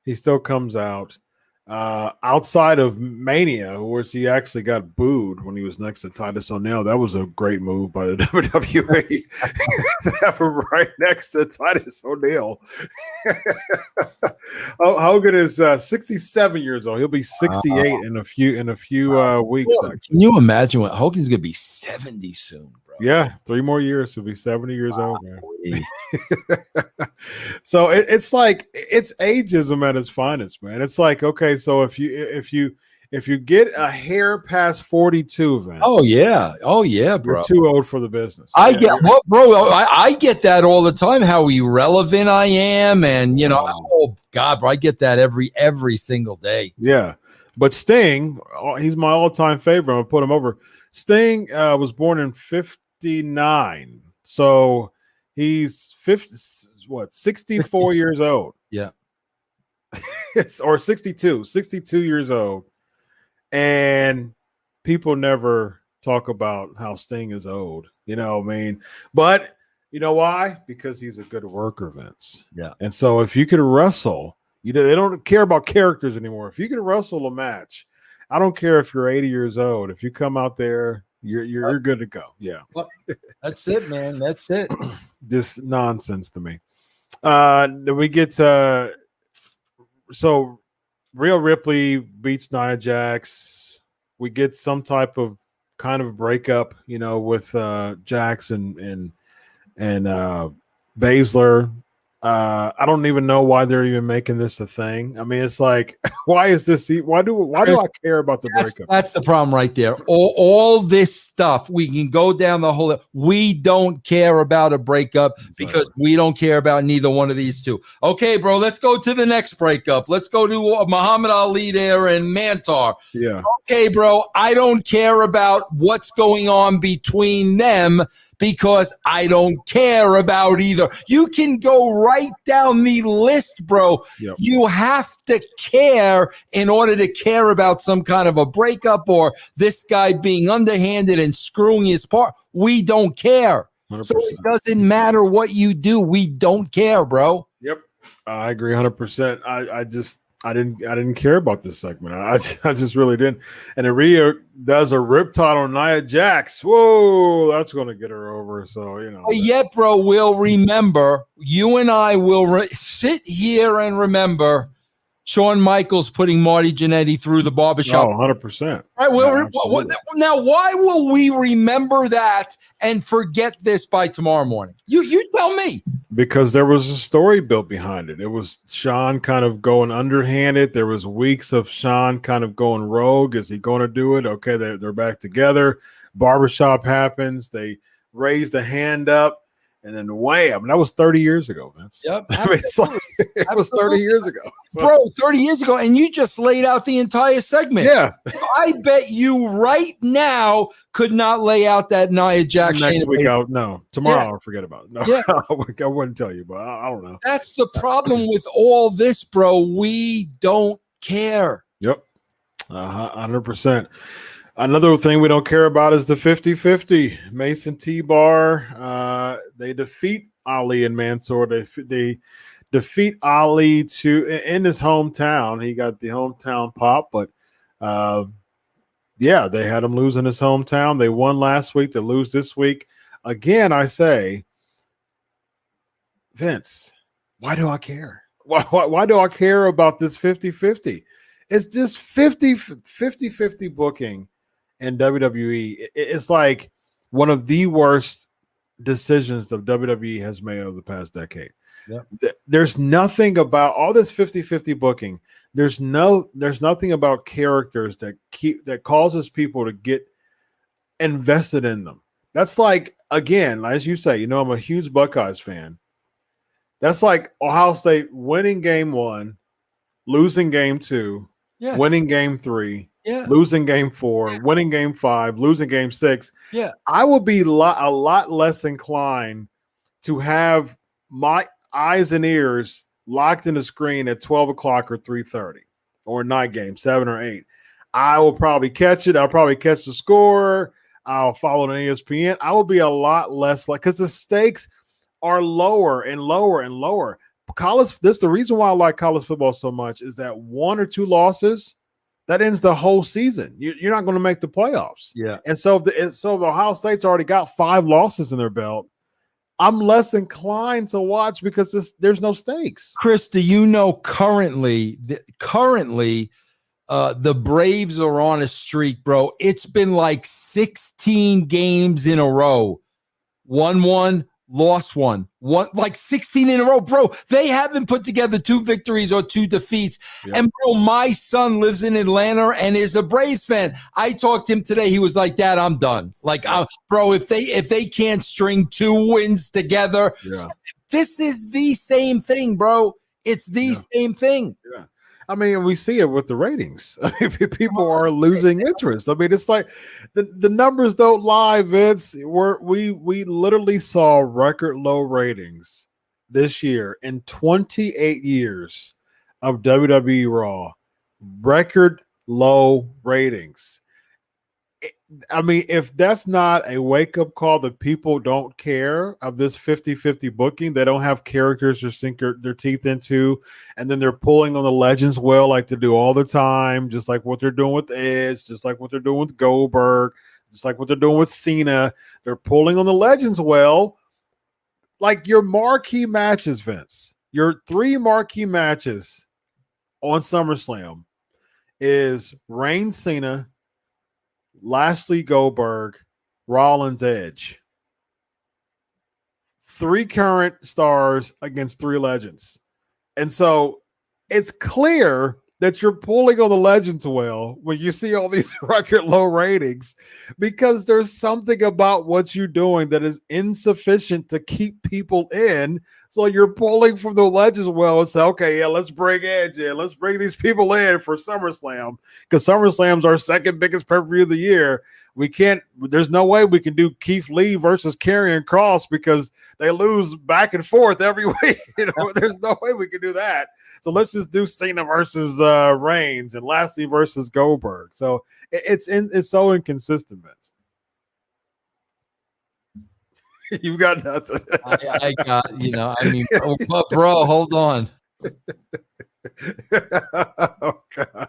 He still comes out. Uh, outside of Mania, where he actually got booed when he was next to Titus O'Neil, that was a great move by the WWE to have him right next to Titus O'Neil. Oh, Hogan is uh, 67 years old. He'll be 68 in a few in a few uh, weeks. Well. Can you imagine what Hogan's gonna be 70 soon, bro? Yeah, three more years. He'll be 70 years old, man. So it, it's like it's ageism at its finest, man. It's like okay, so if you if you if you get a hair past 42, Vince, Oh yeah, oh yeah, you're bro. too old for the business. I Yeah, get what, bro. I, I get that all the time. How irrelevant I am, and you know, Wow. oh god, bro, I get that every every single day. Yeah, but Sting, oh, he's my all-time favorite. I'm gonna put him over. Sting uh, was born in '59, so he's 50, what 64 years old. Yeah. It's- or 62, 62 years old, and people never talk about how Sting is old. You know, what I mean, but you know why? Because he's a good worker, Vince. Yeah. And so if you can wrestle, you know they don't care about characters anymore. If you can wrestle a match, I don't care if you're 80 years old. If you come out there, you're you're, you're good to go. Yeah. That's it, man. That's it. Just nonsense to me. Uh we get uh so Rhea Ripley beats Nia Jax. We get some type of kind of breakup, you know, with uh Jax and and and uh Baszler. Uh I don't even know why they're even making this a thing. I mean, it's like, why is this why do why do I care about the That's, breakup? that's the problem right there. All, all this stuff, we can go down the whole. We don't care about a breakup because we don't care about neither one of these two. Okay, bro, let's go to the next breakup. Let's go to uh, Muhammad Ali there and Mantar. yeah. Okay, bro, I don't care about what's going on between them because I don't care about either. You can go right down the list, bro. Yep. You have to care in order to care about some kind of a breakup or this guy being underhanded and screwing his part. We don't care. 100%. So it doesn't matter what you do. We don't care, bro. Yep, I agree, hundred percent. I I just I didn't I didn't care about this segment. I I just really didn't. And Rhea does a riptide on Nia Jax. Whoa, that's to get her over. So you know. Yet, bro, we'll remember, you and I will re- sit here and remember Shawn Michaels putting Marty Jannetty through the barbershop. Oh, 100 percent. Right. Well, Yeah, re- what- now, why will we remember that and forget this by tomorrow morning? You you tell me. Because there was a story built behind it. It was Shawn kind of going underhanded. There was weeks of Shawn kind of going rogue. Is he going to do it? Okay, they're, they're back together. Barbershop happens. They raised the hand up, and then wham! That was 30 years ago, Vince. Yep. I mean, it's like it was 30 years ago. So- Bro, 30 years ago, and you just laid out the entire segment. yeah. I bet you right now could not lay out that Nia Jax. Next Shayna week. I'll no. Tomorrow, Yeah. I'll forget about it. No, Yeah. I wouldn't- tell you, but I, I don't know. That's the problem with all this, bro. We don't care. Yep, uh, hundred percent. Another thing we don't care about is the 50 50. Mace and T-Bar, uh, they defeat Ali and Mansoor. They, they defeat Ali to in his hometown. He got the hometown pop, but uh, yeah, they had him lose in his hometown. They won last week. They lose this week. Again, I say, Vince, why do I care? Why, why, why do I care about this 50 50? It's this 50 50 50 booking in WWE. It's like one of the worst decisions that WWE has made over the past decade. Yep. There's nothing about all this 50-50 booking. There's no there's nothing about characters that keep that causes people to get invested in them. That's like again, as you say, you know, I'm a huge Buckeyes fan. That's like Ohio State winning game one, losing game two, yeah. winning game three, yeah. losing game four, yeah. winning game five, losing game six. Yeah. I would be lo- a lot less inclined to have my eyes and ears locked in the screen at 12 o'clock or 3.30 or night game, seven or eight. I will probably catch it. I'll probably catch the score. I'll follow the ESPN. I will be a lot less like because the stakes are lower and lower and lower. College, this the reason why I like college football so much is that one or two losses that ends the whole season. You, are not going to make the playoffs. Yeah. And so if the so the Ohio State's already got five losses in their belt. I'm less inclined to watch because this, there's no stakes. Chris, do you know currently currently uh, the Braves are on a streak, bro. It's been like 16 games in a row. 1 1, lost one, one like 16 in a row, bro. They haven't put together two victories or two defeats. And bro, my son lives in Atlanta and is a Braves fan. I talked to him today. He was like, "Dad, I'm done." Like, uh, bro, if they if they can't string two wins together, yeah. this is the same thing, bro. It's the yeah. same thing. Yeah. I mean, we see it with the ratings. I mean, people oh, are losing interest. I mean, it's like the, the numbers don't lie, Vince. We're, we we literally saw record low ratings this year in 28 years of WWE Raw. Record low ratings. I mean, if that's not a wake up call that people don't care of this 50 50 booking, they don't have characters to sink their, their, teeth into, and then they're pulling on the legends well, like they do all the time, just like what they're doing with Edge, just like what they're doing with Goldberg, just like what they're doing with Cena. They're pulling on the legends well. Like your marquee matches, Vince, your three marquee matches on SummerSlam is Reigns Cena Lashley Goldberg, Rollins Edge. Three current stars against three legends. And so it's clear that you're pulling on the legends well when you see all these record low ratings because there's something about what you're doing that is insufficient to keep people in. So you're pulling from the legends well and say, okay, yeah, let's bring Edge in. Let's bring these people in for SummerSlam because SummerSlam's our second biggest pay per view of the year. We can't, there's no way we can do Keith Lee versus Karrion Kross because they lose back and forth every week. you know, there's no way we can do that. So let's just do Cena versus uh, Reigns and Lashley versus Goldberg. So it, it's in, it's so inconsistent, Vince. You've got nothing. I, I, got, you know, I mean, but bro, hold on. oh, God.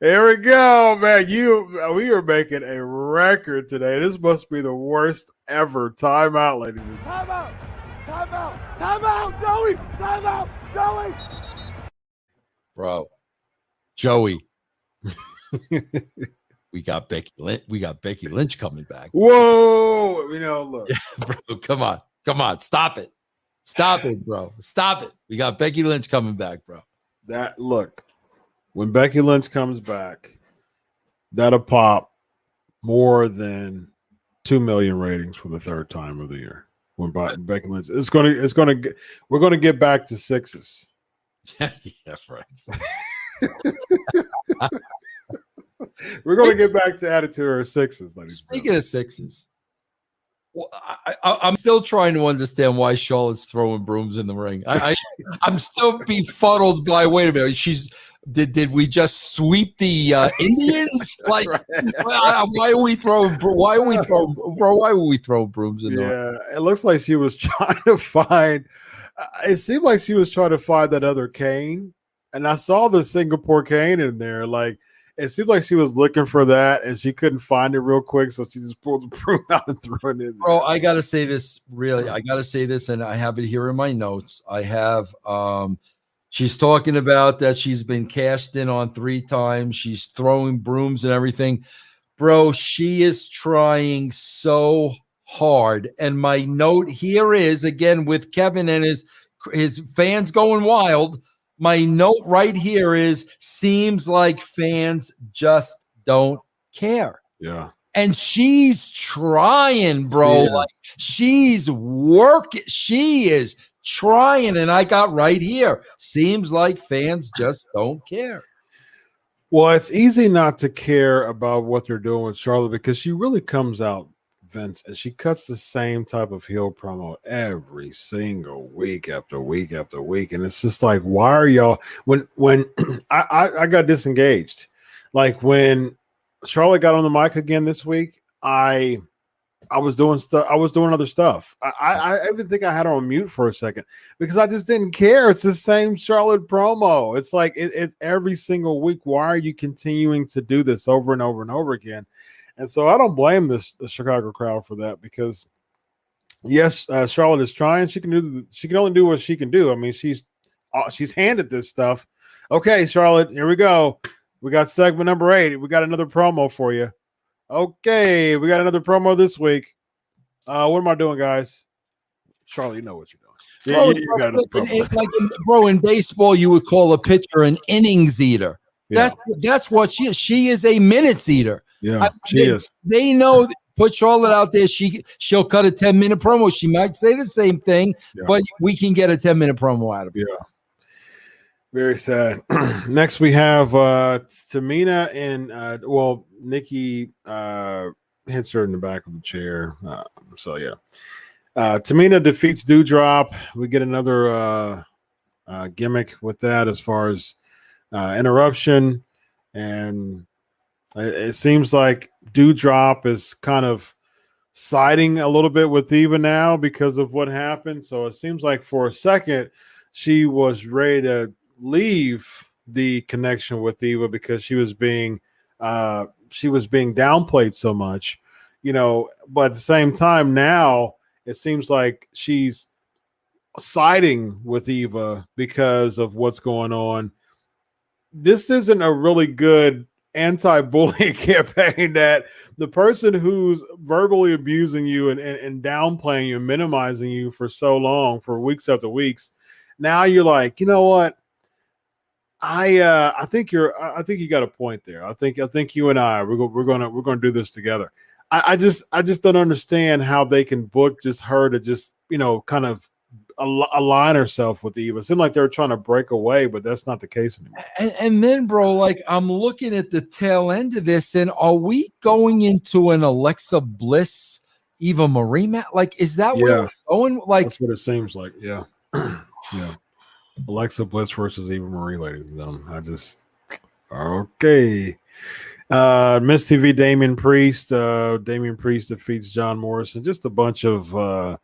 Here we go, man. You we are making a record today. This must be the worst ever timeout, ladies and gentlemen. Timeout! Timeout! Timeout! Joey! Timeout! Joey. Bro, Joey. we got Becky Lynch. We got Becky Lynch coming back. Whoa! You know, look, yeah, bro. Come on, come on, stop it, stop it, bro, stop it. We got Becky Lynch coming back, bro. That look when Becky Lynch comes back, that'll pop more than two million ratings for the third time of the year when Becky Lynch. It's gonna it's gonna we're gonna get back to sixes. yeah, right. we're gonna get back to attitude or sixes. Speaking of sixes, well, I, am still trying to understand why Charlotte's throwing brooms in the ring. I, I am still befuddled by. Wait a minute, she's did did we just sweep the uh, Indians? like, why, why are we throwing? Why are we throw? Bro, why are we throwing brooms in there? Yeah, it looks like she was trying to find. uh, It seemed like she was trying to find that other cane, and I saw the Singapore cane in there. Like it seemed like she was looking for that, and she couldn't find it real quick, so she just pulled the broom out and threw it in. There. Bro, I gotta say this really. I gotta say this, and I have it here in my notes. I have um she's talking about that she's been cast in on three times, she's throwing brooms and everything. Bro, she is trying so hard. And my note here is again with Kevin and his his fans going wild. My note right here is seems like fans just don't care Yeah, and she's trying, bro. Yeah. Like she's working. She is trying, and I got right here. Seems like fans just don't care. well, it's easy not to care about what they're doing with Charlotte because she really comes out, Vince, and she cuts the same type of heel promo every single week after week after week, and it's just like, why are y'all? When when I I, I got disengaged, like when Charlotte got on the mic again this week, I I was doing stuff. I was doing other stuff. I, I I even think I had her on mute for a second because I just didn't care. It's the same Charlotte promo. It's like it, it's every single week. Why are you continuing to do this over and over and over again? And so I don't blame this the Chicago crowd for that because yes, uh, Charlotte is trying. She can do. the- She can only do what she can do. I mean, she's uh, she's handed this stuff. Okay, Charlotte, here we go. We got segment number eight. We got another promo for you. Okay, we got another promo this week. Uh, what am I doing, guys? Charlie, you know what you're doing. Yeah, Bro, you, you got another in- like in, bro, in baseball, you would call a pitcher an innings eater. Yeah, That's that's what she is. She is a minutes eater. yeah, I- she they- is. They know. Put Charlotte out there. She she'll cut a ten minute promo. She might say the same thing, Yeah. but we can get a ten minute promo out of her. Yeah. Very sad. Next, we have uh Tamina and uh well, Nikki uh hits her in the back of the chair. Uh, so yeah. Uh Tamina defeats Doudrop. We get another uh uh gimmick with that as far as uh interruption and it, it seems like Doudrop is kind of siding a little bit with Eva now because of what happened. So it seems like for a second she was ready to leave the connection with Eva because she was being uh she was being downplayed so much, you know, but at the same time now it seems like she's siding with Eva because of what's going on. This isn't a really good anti-bullying campaign that the person who's verbally abusing you and, and, and downplaying you and minimizing you for so long for weeks after weeks now you're like you know what i uh i think you're i think you got a point there i think i think you and i we're, go, we're gonna we're gonna do this together I, I just i just don't understand how they can book just her to just you know kind of al- align herself with eva it seemed like they were trying to break away but that's not the case anymore And, and then, bro, like I'm looking at the tail end of this, and are we going into an Alexa Bliss, Eva Marie match? Like, is that where Yeah. we're going? Like, That's what it seems like. Yeah. yeah. Alexa Bliss versus Eva Marie, ladies and gentlemen. I just okay. Uh Miss TV Damian Priest. Uh Damian Priest defeats John Morrison. Just a bunch of uh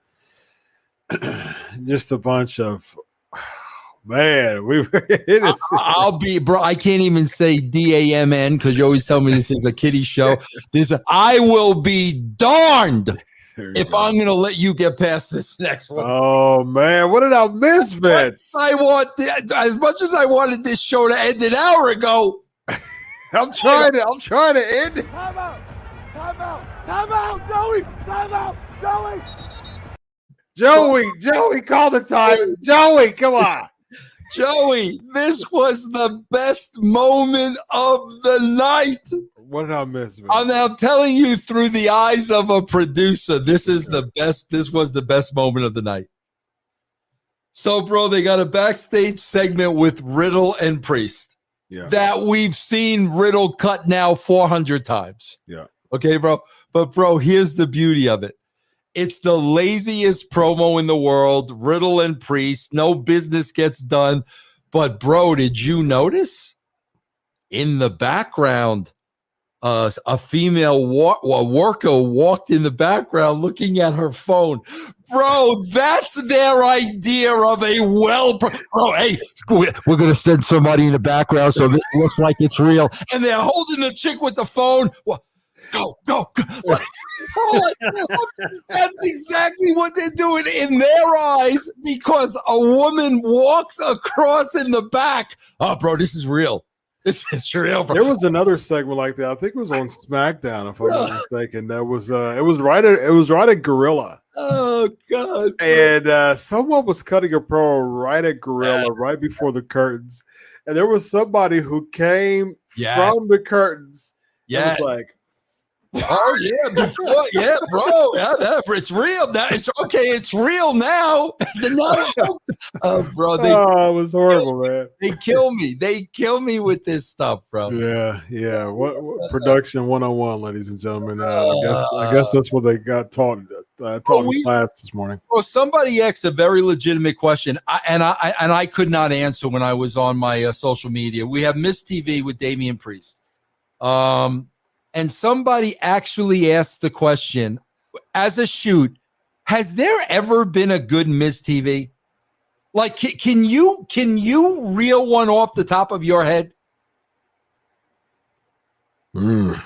just a bunch of man, we it is I'll be, bro. I can't even say D A M N because you always tell me this is a kiddie show. This, I will be darned if go. I'm going to let you get past this next one. Oh man, what did I miss, Vince? I want as much as I wanted this show to end an hour ago. I'm trying to I'm trying to end it. Time out! Time out! Time out! Joey! Time out! Joey! Joey, Joey, call the time. Joey, come on. Joey, this was the best moment of the night. What did I miss? Man? I'm now telling you through the eyes of a producer. This is the best. This was the best moment of the night. So, bro, they got a backstage segment with Riddle and Priest yeah. that we've seen Riddle cut now 400 times. Yeah. Okay, bro. But, bro, here's the beauty of it it's the laziest promo in the world. Riddle and Priest, no business gets done. But, bro, did you notice? in the background, uh, a female wa- worker walked in the background looking at her phone. Bro, that's their idea of a well. Pro- Bro, hey, we- we're going to send somebody in the background so this looks like it's real. And they're holding the chick with the phone. Well, Go, go, go. Like, oh, that's exactly what they're doing in their eyes because a woman walks across in the back. Oh, bro, this is real. This is real, bro. There was another segment like that. I think it was on SmackDown, if I'm not mistaken. That was uh it was right at it was right at Gorilla. Oh God! And uh someone was cutting a promo right at Gorilla, right before the curtains. And there was somebody who came Yes. from the curtains. Yes. was like, Oh yeah, before, yeah, bro. Yeah, that, it's real. Now it's okay. It's real now. The now- oh, bro, they oh, it was horrible, man. they kill me. They kill me with this stuff, bro. Yeah, yeah. What, what production one on one, ladies and gentlemen. Uh, I guess I guess that's what they got taught uh, taught in we- class this morning. Well, somebody asked a very legitimate question, I, and I, I and I could not answer when I was on my uh, social media. We have MizTV with Damian Priest, um, and somebody actually asked the question as a shoot: Has there ever been a good MizTV? Like, can, you can you reel one off the top of your head? Mm.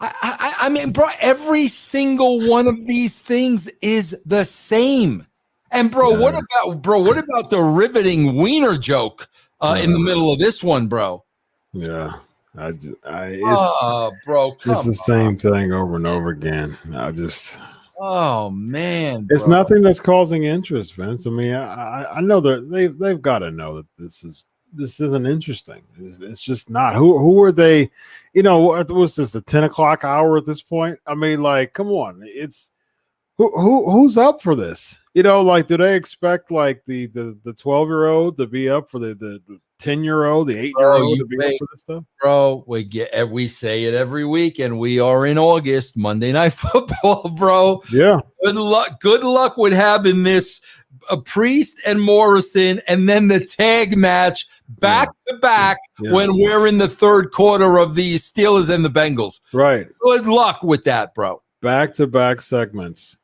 I, I, I mean, bro, every single one of these things is the same. And bro, what about bro? What about the riveting wiener joke uh, in the middle of this one, bro? Yeah, I, ju- I it's Oh, bro, it's the on. same thing over and over again. I just Oh man, it's bro. nothing that's causing interest, Vince. I mean, I I, know that they they've got to know that this is this isn't interesting. It's, it's just not. Who who are they? You know, what was this the ten o'clock hour at this point? I mean, like, come on, it's who who who's up for this? You know, like, do they expect like the the the twelve year old to be up for the the ten year old, the eight year old to be up for this stuff? bro. We get we say it every week, and we are in August, Monday Night Football, bro. Yeah, Good luck. Good luck with having this a priest and Morrison, and then the tag match back to back yeah. when we're in the third quarter of the Steelers and the Bengals. right. Good luck with that, bro. back to back segments,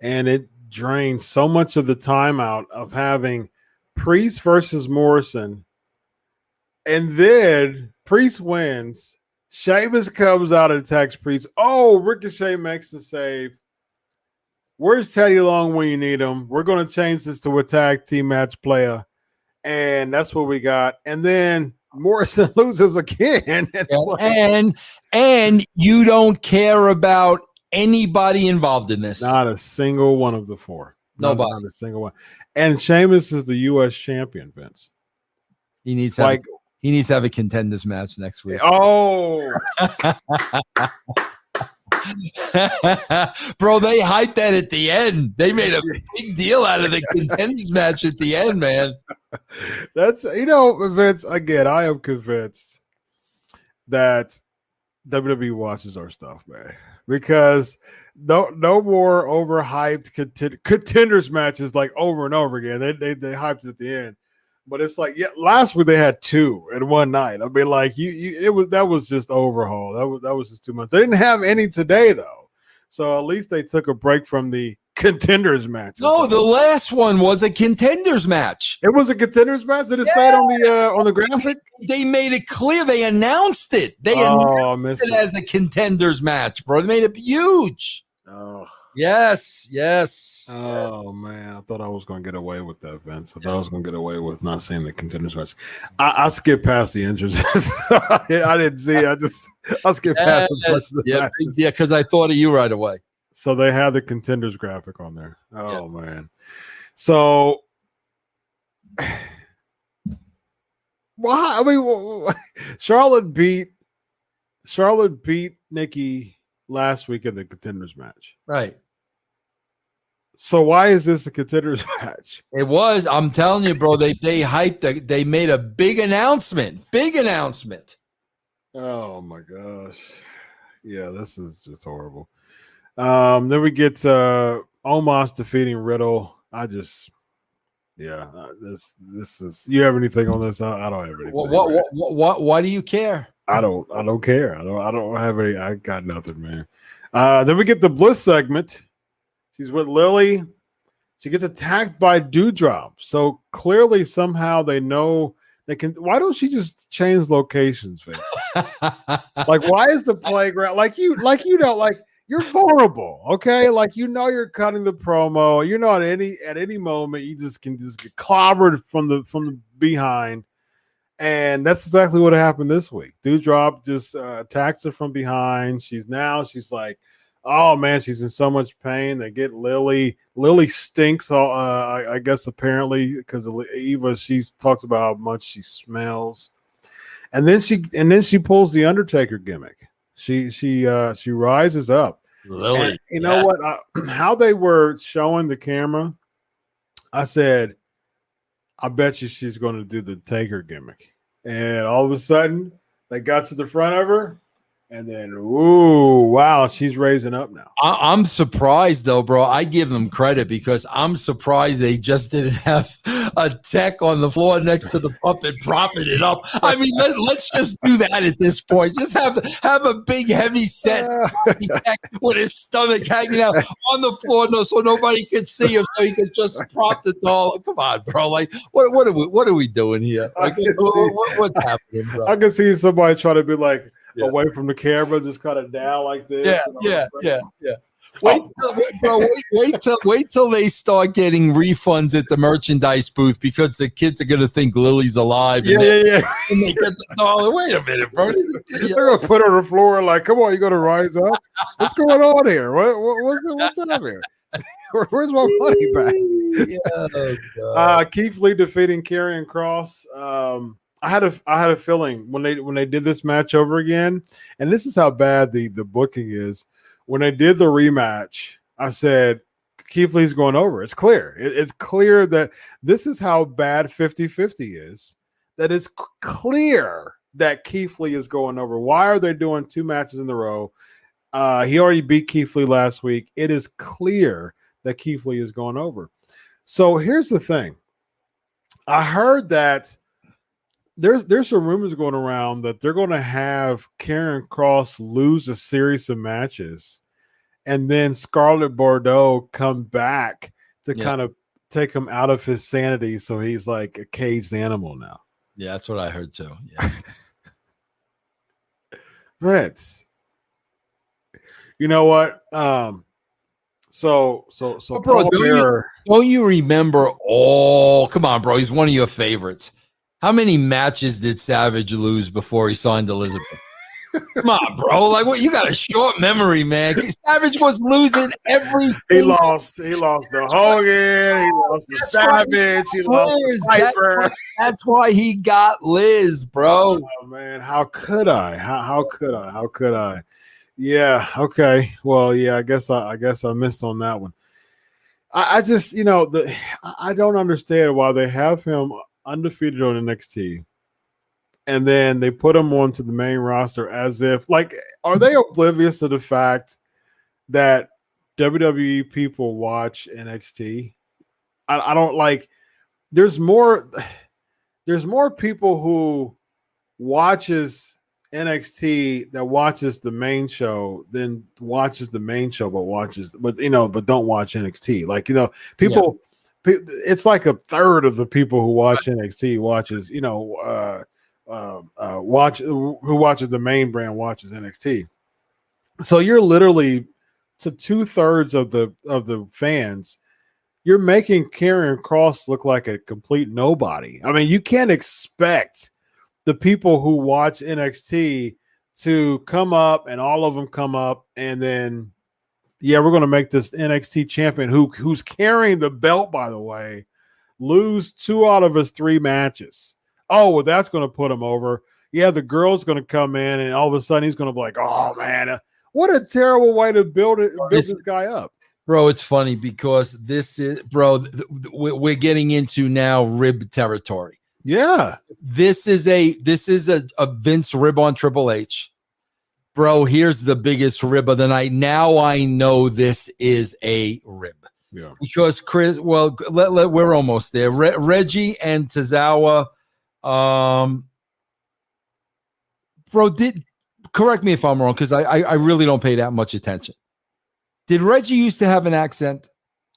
and it drains so much of the time out of having Priest versus Morrison, and then Priest wins. Sheamus comes out and attacks Priest. Oh, Ricochet makes the save. Where's Teddy Long when you need him? We're going to change this to a tag team match player, and that's what we got. And then Morrison loses again. And and you don't care about anybody involved in this. Not a single one of the four. Nobody. Not a single one. And Sheamus is the U.S. champion, Vince. He needs Like, he needs to have a contenders match next week. oh, Bro, they hyped that at the end. They made a big deal out of the contenders match at the end, man. that's you know, Vince. Again, I am convinced that WWE watches our stuff, man, because no, no more overhyped contenders matches like over and over again. They they they hyped it at the end. But it's like, yeah, last week they had two in one night. I mean, like you, you it was that was just overhaul. That was that was just too much. They didn't have any today though, so at least they took a break from the contenders match. No, the last one was a contenders match. it was a contenders match. Did it say it on the uh, on the graphic? They made it clear. They announced it. They announced Oh, missed it it. as a contenders match, bro. They made it huge. Oh, Yes, yes. oh man, I thought I was going to get away with that, Vince. I thought I was going to get away with not saying the contenders match. I, I skipped past the entrances. I didn't see. I just I skipped past Yes, of the yeah, matches. yeah, because I thought of you right away. So they have the contenders graphic on there. Oh man. So why I mean Charlotte beat Charlotte beat Nikki last week in the contenders match. Right. So why is this a contenders match? It was. I'm telling you, bro. They they hyped. The, they made a big announcement. Big announcement. Oh my gosh. Yeah, this is just horrible. Um, then we get uh Omos defeating Riddle. I just Yeah, uh, this this is. You have anything on this? I, I don't have anything. What, what, what, what, why do you care? I don't. I don't care. I don't. I don't have any. I got nothing, man. Uh, then we get the Bliss segment. She's with Lily. She gets attacked by Doudrop. So clearly, somehow they know they can. Why don't she just change locations, like, why is the playground like you? Like you know, like you're vulnerable. Okay, like you know, you're cutting the promo. You know, at any at any moment, you just can just get clobbered from the from the behind. And that's exactly what happened this week. Doudrop just uh, attacks her from behind. She's now she's like, oh man, she's in so much pain. They get Lily. Lily stinks. All uh, I, I guess apparently because Eva, she's talks about how much she smells. And then she and then she pulls the Undertaker gimmick. She she uh she rises up. Lily. And you know what? Uh, how they were showing the camera, I said, I bet you she's going to do the Taker gimmick. And all of a sudden, they got to the front of her, and then, ooh, wow, she's raising up now. I, I'm surprised though, bro. I give them credit because I'm surprised they just didn't have a tech on the floor next to the puppet propping it up. I mean, let, let's just do that at this point. Just have have a big heavy set tech with his stomach hanging out on the floor, no, so nobody could see him, so he could just prop the doll. Come on, bro. Like, what what are we what are we doing here? Like, can what- see. what- what's happening, bro? I can see somebody trying to be like Yeah. away from the camera, just kind of down like this. Yeah, yeah, yeah, yeah. Wait, till, wait, bro, wait, wait till wait till they start getting refunds at the merchandise booth because the kids are gonna think Lily's alive. Yeah, and, yeah, yeah. and they get the dollar. Wait a minute, bro. They're gonna put her on the floor like, "Come on, you gonna rise up? What's going on here? What, what what's the, what's up here? Where's my money back?" Yeah, oh. Uh, Keith Lee defeating Karrion Kross. Um, I had a I had a feeling when they when they did this match over again, and this is how bad the the booking is. When they did the rematch, I said Keith Lee's going over. It's clear. It- it's clear that this is how bad 50-50 is. That it's clear that Keith Lee is going over. Why are they doing two matches in a row? Uh, he already beat Keith Lee last week. It is clear that Keith Lee is going over. So here's the thing. I heard that there's there's some rumors going around that they're going to have Karrion Kross lose a series of matches, and then Scarlett Bordeaux come back to Yeah. kind of take him out of his sanity, so he's like a caged animal now. yeah, that's what I heard too. Yeah. But you know what? Um, so so so But bro, don't you- Don't you remember? Oh, come on, bro. He's one of your favorites. How many matches did Savage lose before he signed Elizabeth? Come on, bro. Like, what? You got a short memory, man. Savage was losing every. He lost. He lost the Hogan. He lost the That's he Savage. He lost That's Piper. why, that's why he got Liz, bro. Oh man, how could I? How how could I? How could I? Yeah. Okay. Well, yeah. I guess I, I guess I missed on that one. I, I just you know the I don't understand why they have him undefeated on NXT, and then they put him onto the main roster as if like are they oblivious to the fact that WWE people watch NXT? I, I don't like. There's more. There's more people who watches NXT that watches the main show than watches the main show, but watches, but you know, but don't watch NXT. Like you know, people, pe- it's like a third of the people who watch NXT watches, you know, uh, uh, uh, watch who watches the main brand watches NXT. So you're literally to two thirds of the of the fans. You're making Karrion Kross look like a complete nobody. I mean, you can't expect the people who watch NXT to come up and all of them come up and then yeah, we're going to make this NXT champion who who's carrying the belt by the way lose two out of his three matches. Oh, well that's going to put him over. Yeah, the girl's going to come in and all of a sudden he's going to be like, "Oh man, uh, what a terrible way to build it build This- guy up." Bro, it's funny because this is, bro, th- th- we're we're getting into now rib territory. Yeah. This is a this is a, a Vince rib on Triple H. Bro, here's the biggest rib of the night. Now I know this is a rib. Yeah. because Chris. Well, let, let, we're almost there. Re- Reggie and Tozawa. Um, bro, did correct me if I'm wrong because I, I I really don't pay that much attention. Did Reggie used to have an accent?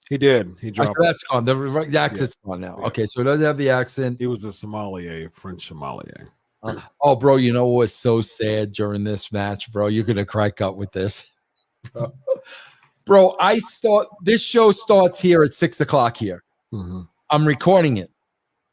He did. He dropped. said, that's gone. The, the accent's gone now. Yeah. Okay, so it doesn't have the accent. He was a sommelier, French sommelier. Oh, bro, you know what was so sad during this match, bro? You're gonna crack up with this, bro. Bro, I start this show starts here at six o'clock here. Mhm. I'm recording it.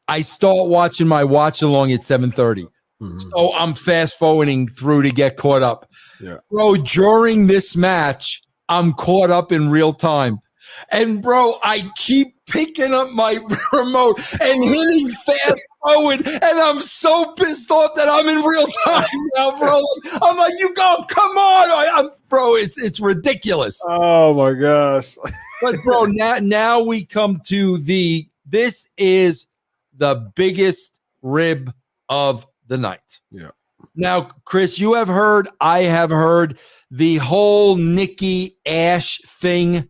I start watching my watch along at 7:30. Mhm. So I'm fast forwarding through to get caught up. Yeah. Bro, during this match, I'm caught up in real time. And bro, I keep picking up my remote and hitting fast forward, and I'm so pissed off that I'm in real time now, bro. I'm like, you go, come on, I, I'm, bro. It's it's ridiculous. Oh my gosh. But bro, now now we come to the this is the biggest rib of the night. Yeah. Now, Chris, you have heard, I have heard the whole Nikki Ash thing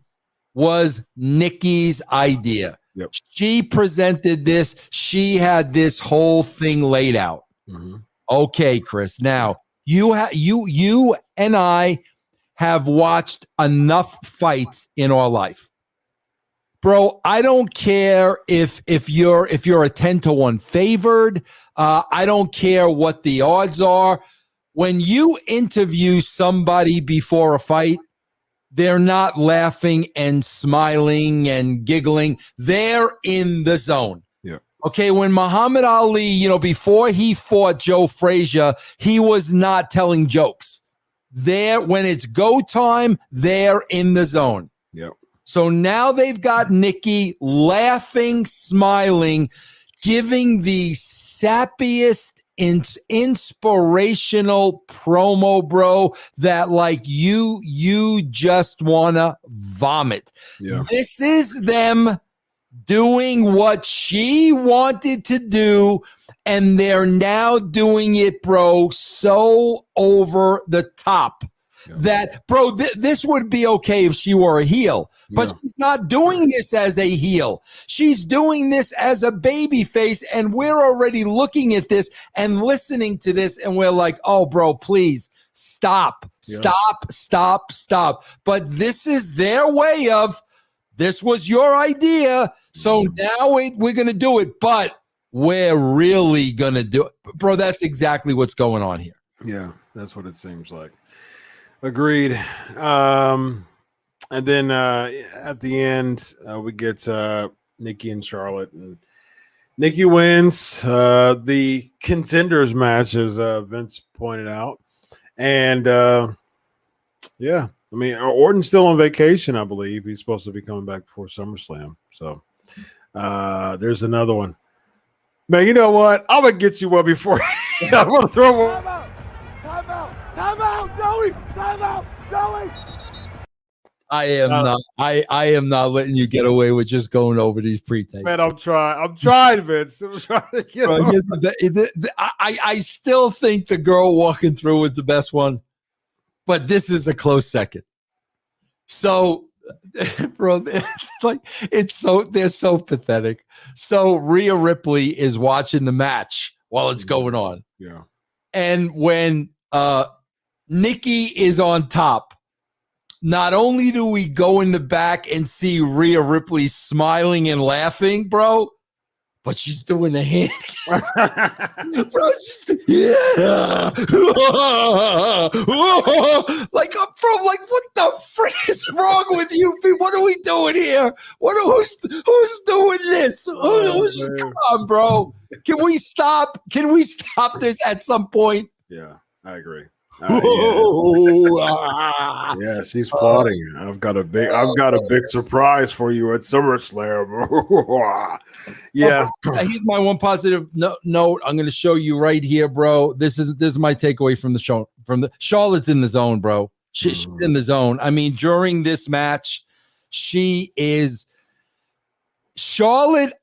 was Nikki's idea. Yep. She presented this, she had this whole thing laid out. Mhm. Okay, Chris. Now you have you you and I have watched enough fights in our life. Bro, I don't care if if you're if you're a 10 to 1 favored. Uh, I don't care what the odds are. When you interview somebody before a fight, they're not laughing and smiling and giggling. They're in the zone. Yeah. Okay, when Muhammad Ali, you know, before he fought Joe Frazier, he was not telling jokes. There, when it's go time, they're in the zone. Yep. So now they've got Nikki laughing, smiling, giving the sappiest, ins- inspirational promo, bro, that like you, you just wanna vomit. Yeah. This is them doing what she wanted to do, and they're now doing it, bro, so over the top Yeah. that, bro, th- this would be okay if she were a heel, but Yeah. she's not doing this as a heel. She's doing this as a baby face, and we're already looking at this and listening to this, and we're like, oh, bro, please stop, Yeah. stop, stop, stop. But this is their way of this was your idea. So mm-hmm. now we, we're going to do it, but we're really going to do it. Bro, that's exactly what's going on here. Yeah, that's what it seems like. Agreed. Um, and then uh, at the end, uh, we get uh, Nikki and Charlotte, and Nikki wins uh, the contenders match, as uh, Vince pointed out. And uh, yeah, I mean, Orton's still on vacation, I believe. He's supposed to be coming back before SummerSlam. So uh, there's another one. Man, you know what? I'm gonna get you one before I'm gonna throw one. Time out! Time out! Time out, Joey! Time out, Joey! I am Uh, not. I I am not letting you get away with just going over these pretenses. Man, I'm trying. I'm trying, Vince. I'm trying to get Bro, him. the- the- the- I I still think the girl walking through was the best one, but this is a close second. So, bro, it's like it's so they're so pathetic. So Rhea Ripley is watching the match while it's going on. Yeah. And when uh Nikki is on top, not only do we go in the back and see Rhea Ripley smiling and laughing, bro, but she's doing the hand. bro, she's yeah. like, uh, bro, like, what the frick is wrong with you? What are we doing here? What are, who's who's doing this? Who- who's, man. come on, bro. Can we stop? Can we stop this at some point? yeah, I agree. Uh, Ah. yeah. yes, he's plotting. I've got a big. I've got a big surprise for you at SummerSlam. yeah. Here's my one positive no- note. I'm going to show you right here, bro. This is this is my takeaway from the show. From the Charlotte's in the zone, bro. She, she's in the zone. I mean, during this match, she is Charlotte.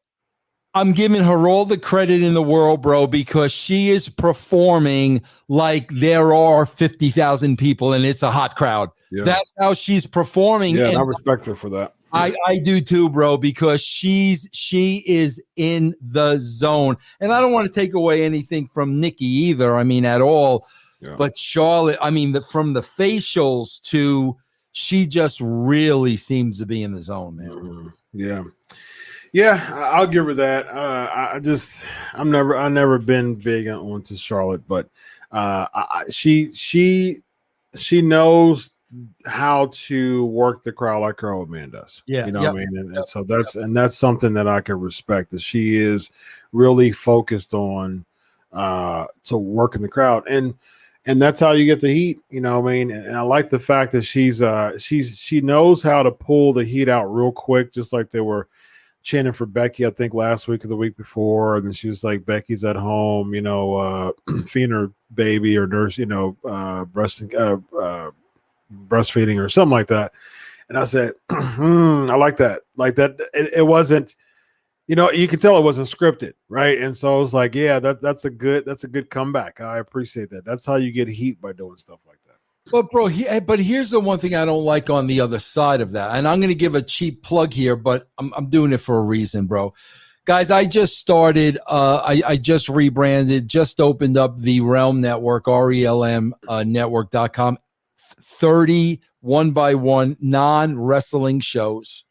I'm giving her all the credit in the world, bro, because she is performing like there are 50,000 people and it's a hot crowd. Yeah. That's how she's performing. yeah, and I respect her for that. I, I do too, bro, because she's she is in the zone. And I don't want to take away anything from Nikki either. I mean, at all. Yeah. But Charlotte, I mean, the, from the facials to she just really seems to be in the zone, man. Mhm. Yeah. Yeah, I'll give her that. Uh, I just, I'm never, I never been big on onto Charlotte, but uh, I, she, she, she knows how to work the crowd like her old man does. Yeah. you know Yep. what I mean. And, and so that's, and that's something that I can respect. That she is really focused on uh to work in the crowd, and and that's how you get the heat. You know what I mean. And, and I like the fact that she's uh she's she knows how to pull the heat out real quick, just like they were chanting for Becky, I think last week or the week before, and she was like, "Becky's at home, you know, uh, feeding her baby or nurse, you know, uh, uh, uh, breastfeeding or something like that." And I said, hmm, "I like that, like that." It, it wasn't, you know, you could tell it wasn't scripted, right? And so I was like, "Yeah, that that's a good that's a good comeback. I appreciate that. That's how you get heat by doing stuff like that." But bro, he, eh, but here's the one thing I don't like on the other side of that, and I'm going to give a cheap plug here, but I'm I'm doing it for a reason, bro. Guys, I just started. Uh, I I just rebranded, just opened up the Realm Network, R E L M uh, Network.com. Thirty one by one non wrestling shows,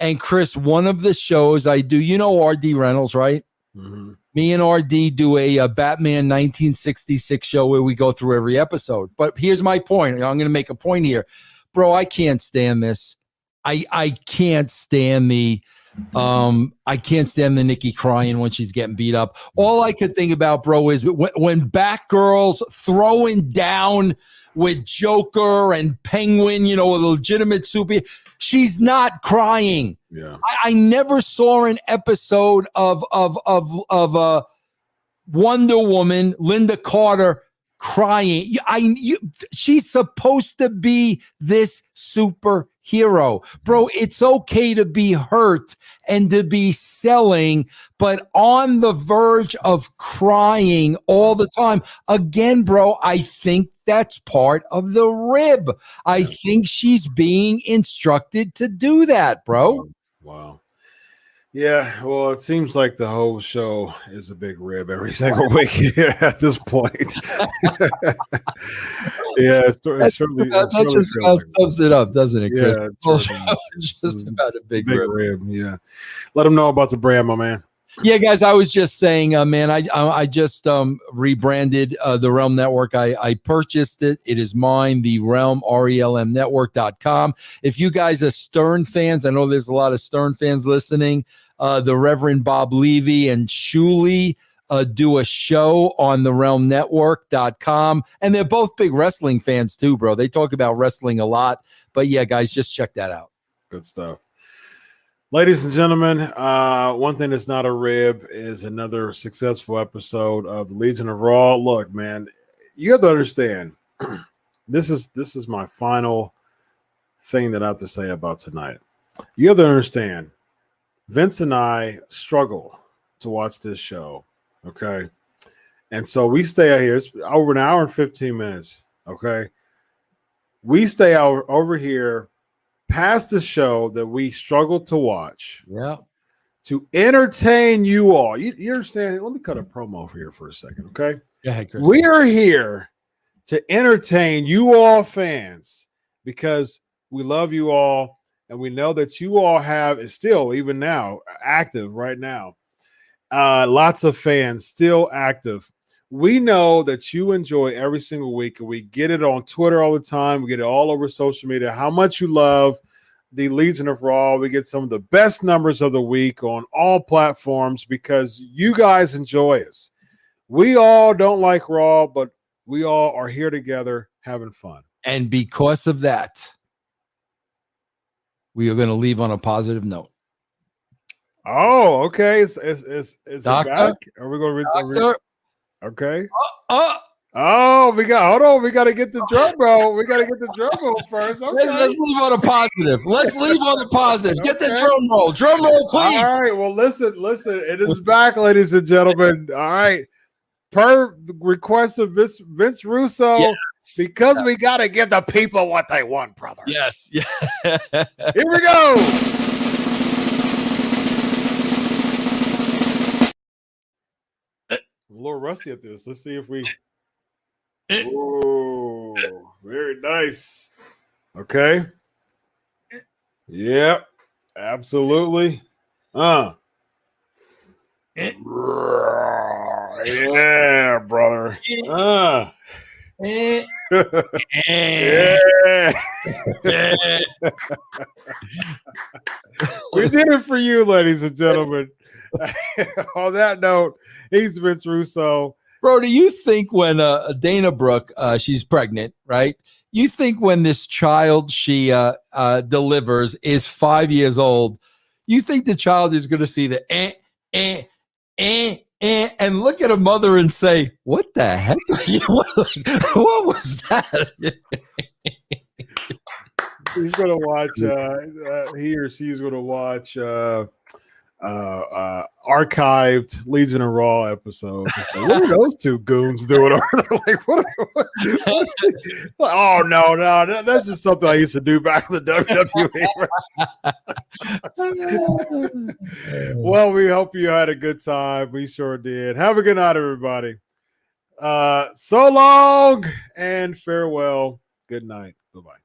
and Chris, one of the shows I do, you know, RD Reynolds, right? Mhm. me and RD do a, uh Batman 1966 show where we go through every episode. But here's my point. I'm going to make a point here, bro. I can't stand this. I I can't stand the um I can't stand the Nikki crying when she's getting beat up. All I could think about, bro, is when, when Batgirl's throwing down with Joker and Penguin, you know, a legitimate super. She's not crying. Yeah. I, I never saw an episode of of of of uh, Wonder Woman, Lynda Carter crying. I you, she's supposed to be this superhero, bro. Mm. It's okay to be hurt and to be selling, but on the verge of crying all the time. Again, bro, I think that's part of the rib. I think she's being instructed to do that, bro. Wow. Yeah, well, it seems like the whole show is a big rib every single week here at this point. yeah, it's, it's certainly, it that certainly just about sums it up, doesn't it, Chris? Yeah, it Well, it's just about a big, big rib. rib. Yeah, let them know about the brand, my man. Yeah, guys, I was just saying, uh, man, I I, I just um, rebranded uh, the Realm Network. I, I purchased it. It is mine, the Realm, R-E-L-M Network.com. If you guys are Stern fans, I know there's a lot of Stern fans listening. Uh, the Reverend Bob Levy and Shuli uh, do a show on the Realm Network.com. And they're both big wrestling fans too, bro. They talk about wrestling a lot. But yeah, guys, just check that out. Good stuff. Ladies and gentlemen, uh, one thing that's not a rib is another successful episode of the Legion of Raw. Look, man, you have to understand. this is this is my final thing that I have to say about tonight. You have to understand. Vince and I struggle to watch this show. Okay. And so we stay out here. It's over an hour and 15 minutes. Okay. We stay out over here past the show that we struggle to watch Yeah. to entertain you all. You, you understand? Let me cut a promo for here for a second, okay? Chris. We are here to entertain you all fans because we love you all and we know that you all have is still even now active right now. Uh, lots of fans still active. We know that you enjoy every single week, and we get it on Twitter all the time. We get it all over social media. How much you love the Legion of Raw. We get some of the best numbers of the week on all platforms because you guys enjoy us. We all don't like Raw, but we all are here together having fun. And because of that, we are going to leave on a positive note. Oh, okay. It's it's it's, it's Doctor? back. Are we gonna read the Doctor, okay? oh, Oh, we got hold on. We got to get the drum roll. We got to get the drum roll first. let's, let's leave on a positive. Let's leave on a positive. Get the drum roll. Drum roll, please. All right. Well, listen, listen. It is back, ladies and gentlemen. All right. Per request of Vince, Vince Russo, Yes. Because we got to give the people what they want, brother. Yes. Yeah. Here we go. I'm a little rusty at this. Let's see if we. Oh, very nice. Okay. Yep. Absolutely. Uh. Yeah, brother. Uh. Yeah. we did it for you, ladies and gentlemen. On that note, he's Vince Russo. Bro, do you think when uh, Dana Brooke, uh, she's pregnant, right? You think when this child she uh, uh, delivers is five years old, you think the child is going to see the eh, eh, eh, eh, and look at a mother and say, "What the heck? what, what was that?" He's going to watch. Uh, uh, he or she's going to watch uh, uh, uh, archived Legion of Raw episode. Like, what are those two goons doing? like, what, are- what- oh no, no, that- that's just something I used to do back in the WWE. well, we hope you had a good time. We sure did. Have a good night, everybody. Uh, so long and farewell. Good night. Bye bye.